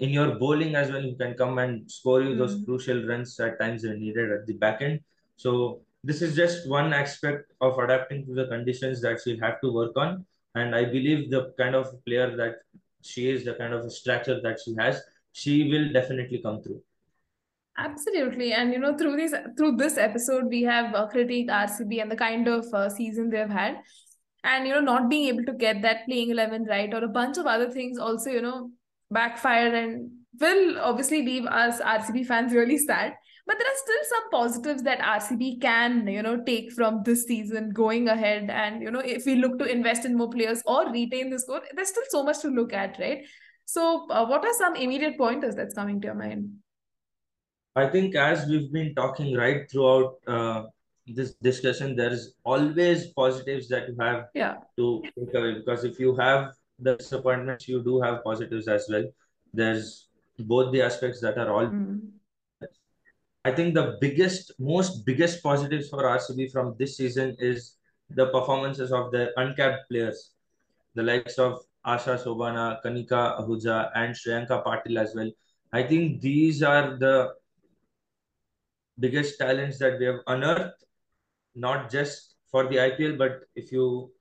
Speaker 2: in your bowling as well you can come and score you those
Speaker 1: Mm.
Speaker 2: crucial runs at times when needed at the back end. So this is just one aspect of adapting to the conditions that she'll have to work on. And I believe the kind of player that she is, the kind of stature that she has, she will definitely come through.
Speaker 1: Absolutely, and you know, through this through this episode, we have uh, critiqued RCB and the kind of uh, season they've had, and you know, not being able to get that playing eleven right or a bunch of other things also, you know, backfire and will obviously leave us RCB fans really sad. But there are still some positives that RCB can, you know, take from this season going ahead. And you know, if we look to invest in more players or retain this score, there's still so much to look at, right? So, uh, what are some immediate pointers that's coming to your mind?
Speaker 2: I think as we've been talking right throughout uh, this discussion, there is always positives that you have
Speaker 1: Yeah.
Speaker 2: to take away because if you have the disappointments, you do have positives as well. There's both the aspects that are all.
Speaker 1: Mm.
Speaker 2: I think the biggest, most biggest positives for RCB from this season is the performances of the uncapped players, the likes of Asha Sobhana, Kanika Ahuja, and Shreyanka Patil as well. I think these are the biggest talents that we have unearthed, not just for the IPL, but if you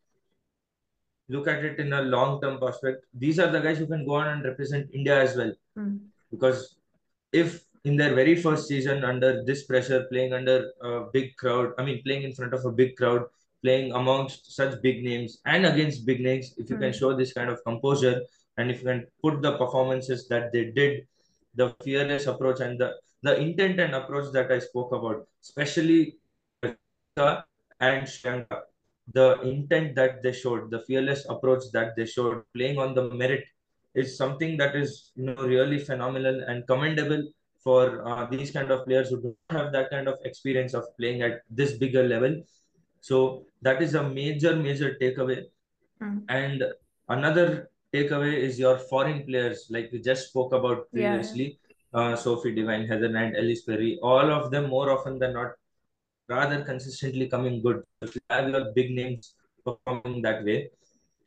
Speaker 2: look at it in a long term perspective, these are the guys who can go on and represent India as well.
Speaker 1: Mm.
Speaker 2: Because if in their very first season under this pressure, playing under a big crowd, I mean, playing in front of a big crowd, playing amongst such big names and against big names, if you can
Speaker 1: Mm.
Speaker 2: show this kind of composure and if you can put the performances that they did, the fearless approach and the, the intent and approach that I spoke about, especially and Shreyanka, the intent that they showed, the fearless approach that they showed, playing on the merit is something that is you know really phenomenal and commendable for uh, these kind of players who don't have that kind of experience of playing at this bigger level. So that is a major, major takeaway.
Speaker 1: Mm.
Speaker 2: And another takeaway is your foreign players, like we just spoke about
Speaker 1: Yeah.
Speaker 2: previously. Uh, Sophie Devine, Heather Knight, Ellyse Perry, all of them more often than not rather consistently coming good. If you have your big names performing that way,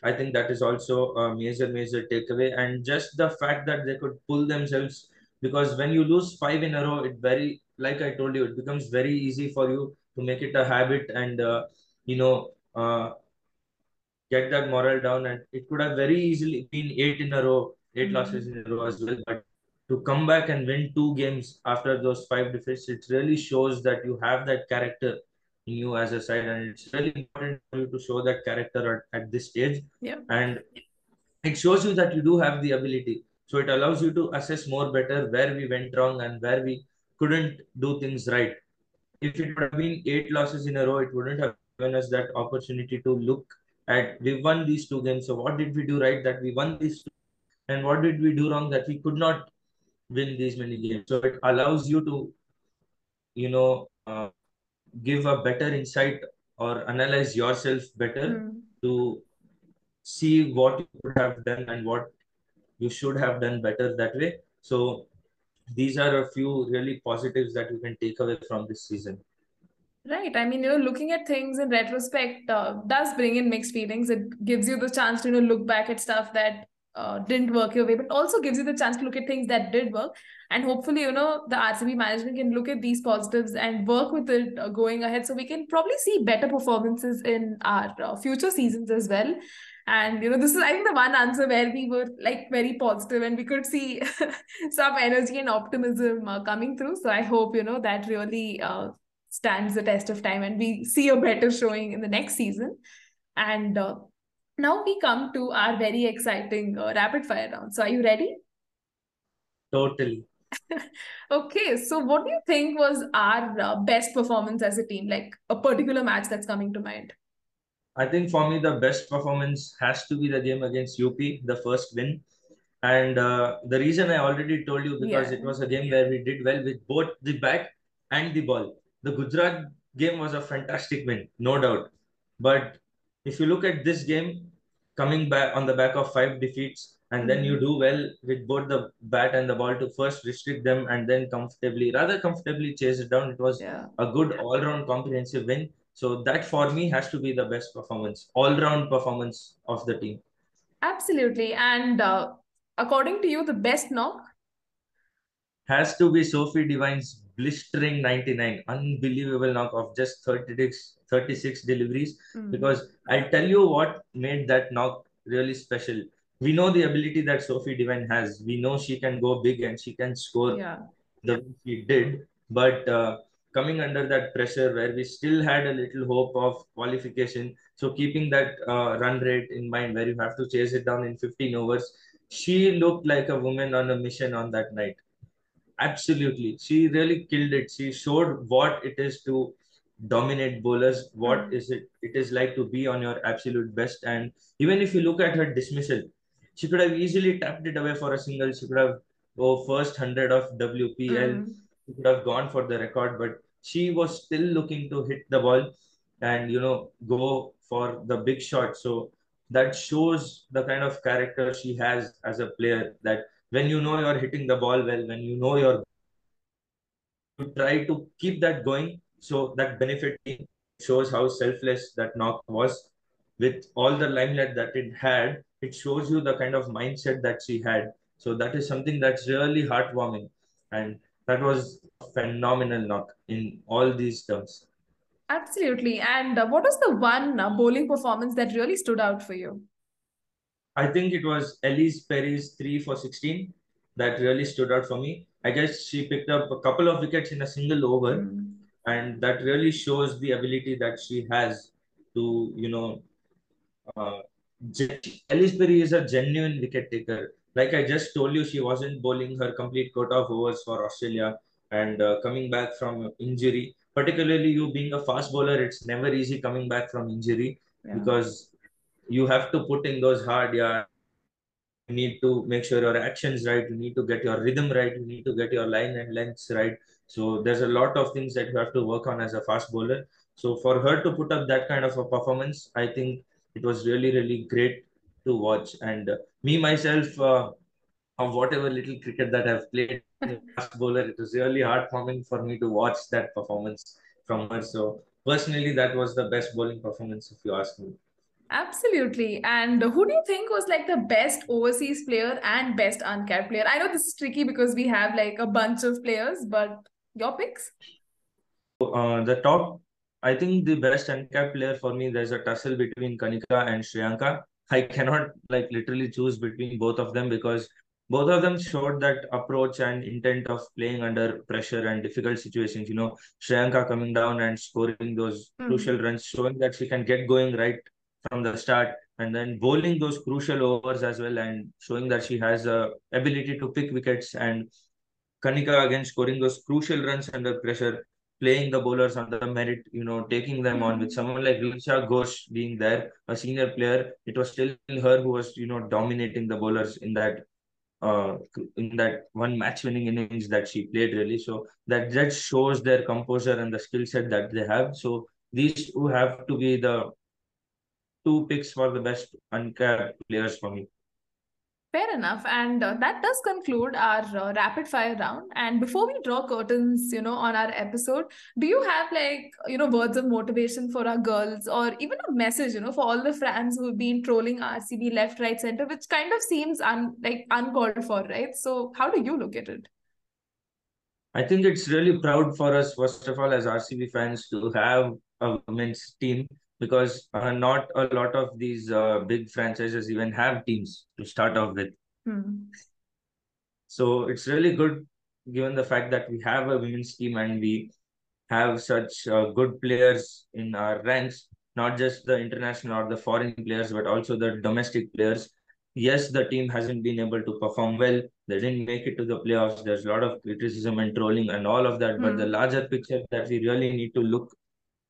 Speaker 2: I think that is also a major, major takeaway. And just the fact that they could pull themselves, because when you lose five in a row, it very, like I told you, it becomes very easy for you to make it a habit and, uh, you know, uh, get that morale down. And it could have very easily been eight in a row, 8
Speaker 1: Mhm.
Speaker 2: losses in a row as well. But to come back and win two games after those five defeats, it really shows that you have that character in you as a side, and it's really important for you to show that character at, at this stage.
Speaker 1: Yeah.
Speaker 2: And it shows you that you do have the ability. So it allows you to assess more better where we went wrong and where we couldn't do things right. If it would have been eight losses in a row, it wouldn't have given us that opportunity to look at we won these two games. So what did we do right that we won these two? And what did we do wrong that we could not win these many games? So it allows you to, you know, uh, give a better insight or analyze yourself better
Speaker 1: Mm.
Speaker 2: to see what you could have done and what you should have done better that way. So these are a few really positives that you can take away from this season.
Speaker 1: Right. I mean, you know, looking at things in retrospect uh, does bring in mixed feelings. It gives you the chance to, you know, look back at stuff that uh, didn't work your way, but also gives you the chance to look at things that did work. And hopefully, you know, the RCB management can look at these positives and work with it uh, going ahead. So we can probably see better performances in our uh, future seasons as well. And, you know, this is, I think, the one answer where we were like very positive and we could see some energy and optimism uh, coming through. So I hope, you know, that really uh, stands the test of time and we see a better showing in the next season. And uh, now we come to our very exciting uh, rapid fire round. So are you ready?
Speaker 2: Totally.
Speaker 1: okay, so what do you think was our uh, best performance as a team? Like a particular match that's coming to mind?
Speaker 2: I think for me, the best performance has to be the game against UP, the first win. And uh, the reason I already told you because yeah. it was a game where we did well with both the bat and the ball. The Gujarat game was a fantastic win, no doubt. But if you look at this game, coming back on the back of five defeats, and then you mm-hmm. do well with both the bat and the ball to first restrict them and then comfortably, rather comfortably chase it down. It was yeah. a good all-round comprehensive win. So that for me has to be the best performance, all-round performance of the team.
Speaker 1: Absolutely. And uh, according to you, the best knock
Speaker 2: has to be Sophie Devine's blistering 99, unbelievable knock of just 36, 36 deliveries. Mm. Because I'll tell you what made that knock really special. We know the ability that Sophie Devine has. We know she can go big and she can score
Speaker 1: yeah.
Speaker 2: the way she did. But uh, coming under that pressure where we still had a little hope of qualification. So keeping that uh, run rate in mind where you have to chase it down in 15 overs, she looked like a woman on a mission on that night. Absolutely. She really killed it. She showed what it is to dominate bowlers, What mm. is it it is like to be on your absolute best. And even if you look at her dismissal, she could have easily tapped it away for a single. She could have go first hundred of WPL. Mm could have gone for the record, but she was still looking to hit the ball and you know go for the big shot. So that shows the kind of character she has as a player. That when you know you're hitting the ball well, when you know you're you try to keep that going. So that benefit shows how selfless that knock was. With all the limelight that it had, it shows you the kind of mindset that she had. So that is something that's really heartwarming. And that was phenomenal knock in all these terms.
Speaker 1: Absolutely. And uh, what was the one uh, bowling performance that really stood out for you?
Speaker 2: I think it was Ellyse Perry's 3 for 16 that really stood out for me. I guess she picked up a couple of wickets in a single over, mm. and that really shows the ability that she has to, you know, uh, Ellyse Perry is a genuine wicket taker like I just told you, she wasn't bowling her complete quota of overs for Australia and uh, coming back from injury. Particularly, you being a fast bowler, it's never easy coming back from injury yeah. because you have to put in those hard yeah. You need to make sure your actions right. You need to get your rhythm right. You need to get your line and lengths right. So there's a lot of things that you have to work on as a fast bowler. So for her to put up that kind of a performance, I think it was really really great to watch. And uh, me myself, uh, of whatever little cricket that I've played fast bowler, it was really heartwarming for me to watch that performance from her. So personally, that was the best bowling performance, if you ask me.
Speaker 1: Absolutely. And who do you think was like the best overseas player and best uncapped player? I know this is tricky because we have like a bunch of players, but your picks?
Speaker 2: Uh, the top, I think the best uncapped player for me, there's a tussle between Kanika and Shreyanka. I cannot like literally choose between both of them because both of them showed that approach and intent of playing under pressure and difficult situations. You know, Shreyanka coming down and scoring those mm. crucial runs, showing that she can get going right from the start, and then bowling those crucial overs as well, and showing that she has a ability to pick wickets. And Kanika again scoring those crucial runs under pressure playing the bowlers on the merit, you know, taking them on with someone like Richa Ghosh being there, a senior player, it was still her who was, you know, dominating the bowlers in that uh in that one match winning innings that she played really. So that just shows their composure and the skill set that they have. So these two have to be the two picks for the best uncapped players for me.
Speaker 1: Fair enough. And uh, that does conclude our uh, rapid fire round. And before we draw curtains, you know, on our episode, do you have like, you know, words of motivation for our girls or even a message, you know, for all the fans who've been trolling RCB left, right, center, which kind of seems un- like uncalled for, right? So how do you look at it?
Speaker 2: I think it's really proud for us, first of all, as RCB fans, to have a women's team because uh, not a lot of these uh, big franchises even have teams to start off with.
Speaker 1: Hmm.
Speaker 2: So it's really good given the fact that we have a women's team and we have such uh, good players in our ranks, not just the international or the foreign players, but also the domestic players. Yes, the team hasn't been able to perform well. They didn't make it to the playoffs. There's a lot of criticism and trolling and all of that. But the
Speaker 1: Hmm.
Speaker 2: larger picture that we really need to look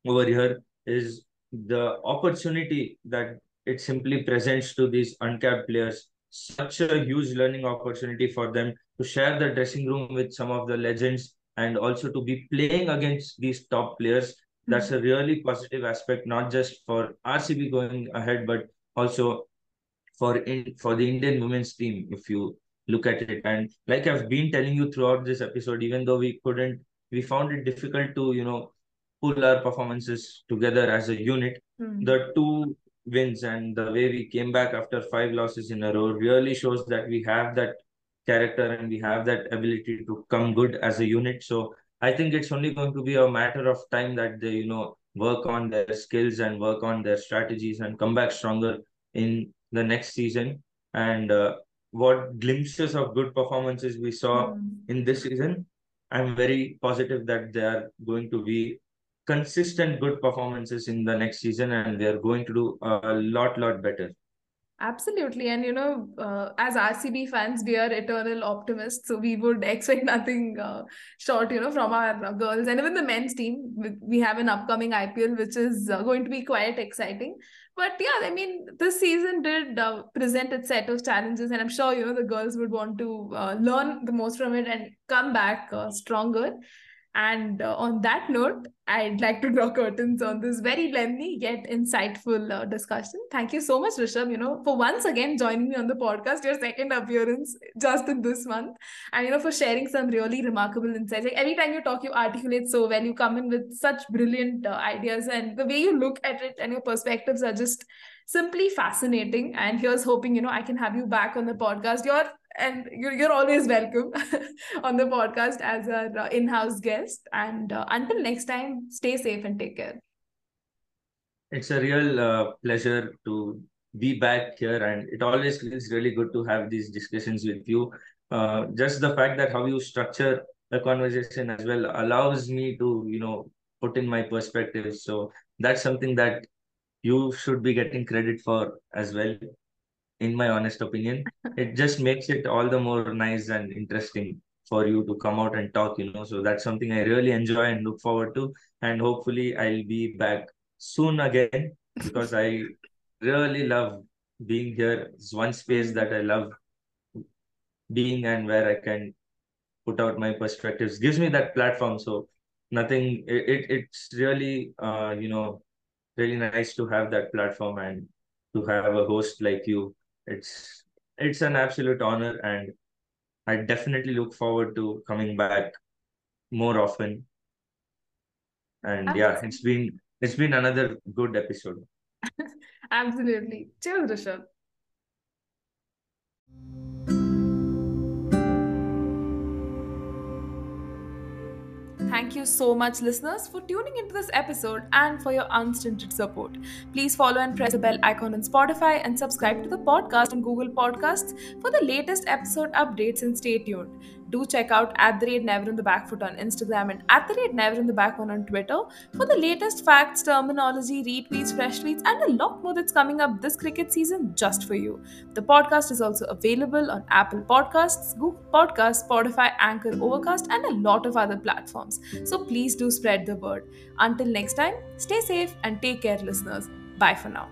Speaker 2: over here is the opportunity that it simply presents to these uncapped players. Such a huge learning opportunity for them to share the dressing room with some of the legends and also to be playing against these top players. That's
Speaker 1: Hmm.
Speaker 2: a really positive aspect, not just for RCB going ahead, but also for in for the Indian women's team, if you look at it. And like I've been telling you throughout this episode, even though we couldn't, we found it difficult to, you know, pull our performances together as a unit.
Speaker 1: Hmm.
Speaker 2: The two wins and the way we came back after five losses in a row really shows that we have that character and we have that ability to come good as a unit. So I think it's only going to be a matter of time that they, you know, work on their skills and work on their strategies and come back stronger in the next season. And uh, what glimpses of good performances we saw
Speaker 1: Hmm.
Speaker 2: in this season, I'm very positive that they are going to be consistent good performances in the next season and they are going to do a lot, lot better.
Speaker 1: Absolutely. And, you know, uh, as RCB fans, we are eternal optimists. So we would expect nothing uh, short, you know, from our girls. And even the men's team, we- we have an upcoming IPL, which is uh, going to be quite exciting. But yeah, I mean, this season did uh, present its set of challenges. And I'm sure, you know, the girls would want to uh, learn the most from it and come back uh, stronger. And uh, on that note, I'd like to draw curtains on this very lengthy yet insightful uh, discussion. Thank you so much, Rishab, you know, for once again joining me on the podcast, your second appearance just in this month, and, you know, for sharing some really remarkable insights. Like every time you talk, you articulate so well, you come in with such brilliant uh, ideas, and the way you look at it and your perspectives are just simply fascinating. And here's hoping, you know, I can have you back on the podcast. You're and you're, you're always welcome on the podcast as our uh, in-house guest and uh, until next time stay safe and take care
Speaker 2: It's a real uh, pleasure to be back here, and it always feels really good to have these discussions with you. Uh, just the fact that how you structure the conversation as well allows me to, you know, put in my perspective. So that's something that you should be getting credit for as well, in my honest opinion. It just makes it all the more nice and interesting for you to come out and talk, you know. So that's something I really enjoy and look forward to. And hopefully I'll be back soon again because I really love being here. It's one space that I love being and where I can put out my perspectives. Gives me that platform. So nothing it, it it's really uh you know really nice to have that platform and to have a host like you. It's it's an absolute honor and I definitely look forward to coming back more often. And yeah, it's been it's been another good episode.
Speaker 1: absolutely cheers rishab Thank you so much, listeners, for tuning into this episode and for your unstinted support. Please follow and press the bell icon on Spotify and subscribe to the podcast on Google Podcasts for the latest episode updates and stay tuned. Do check out at the rate Never on the Back Foot on Instagram and at the rate Never on the Back one on Twitter for the latest facts, terminology, retweets, fresh tweets, and a lot more that's coming up this cricket season just for you. The podcast is also available on Apple Podcasts, Google Podcasts, Spotify, Anchor, Overcast, and a lot of other platforms. So please do spread the word. Until next time, stay safe and take care, listeners. Bye for now.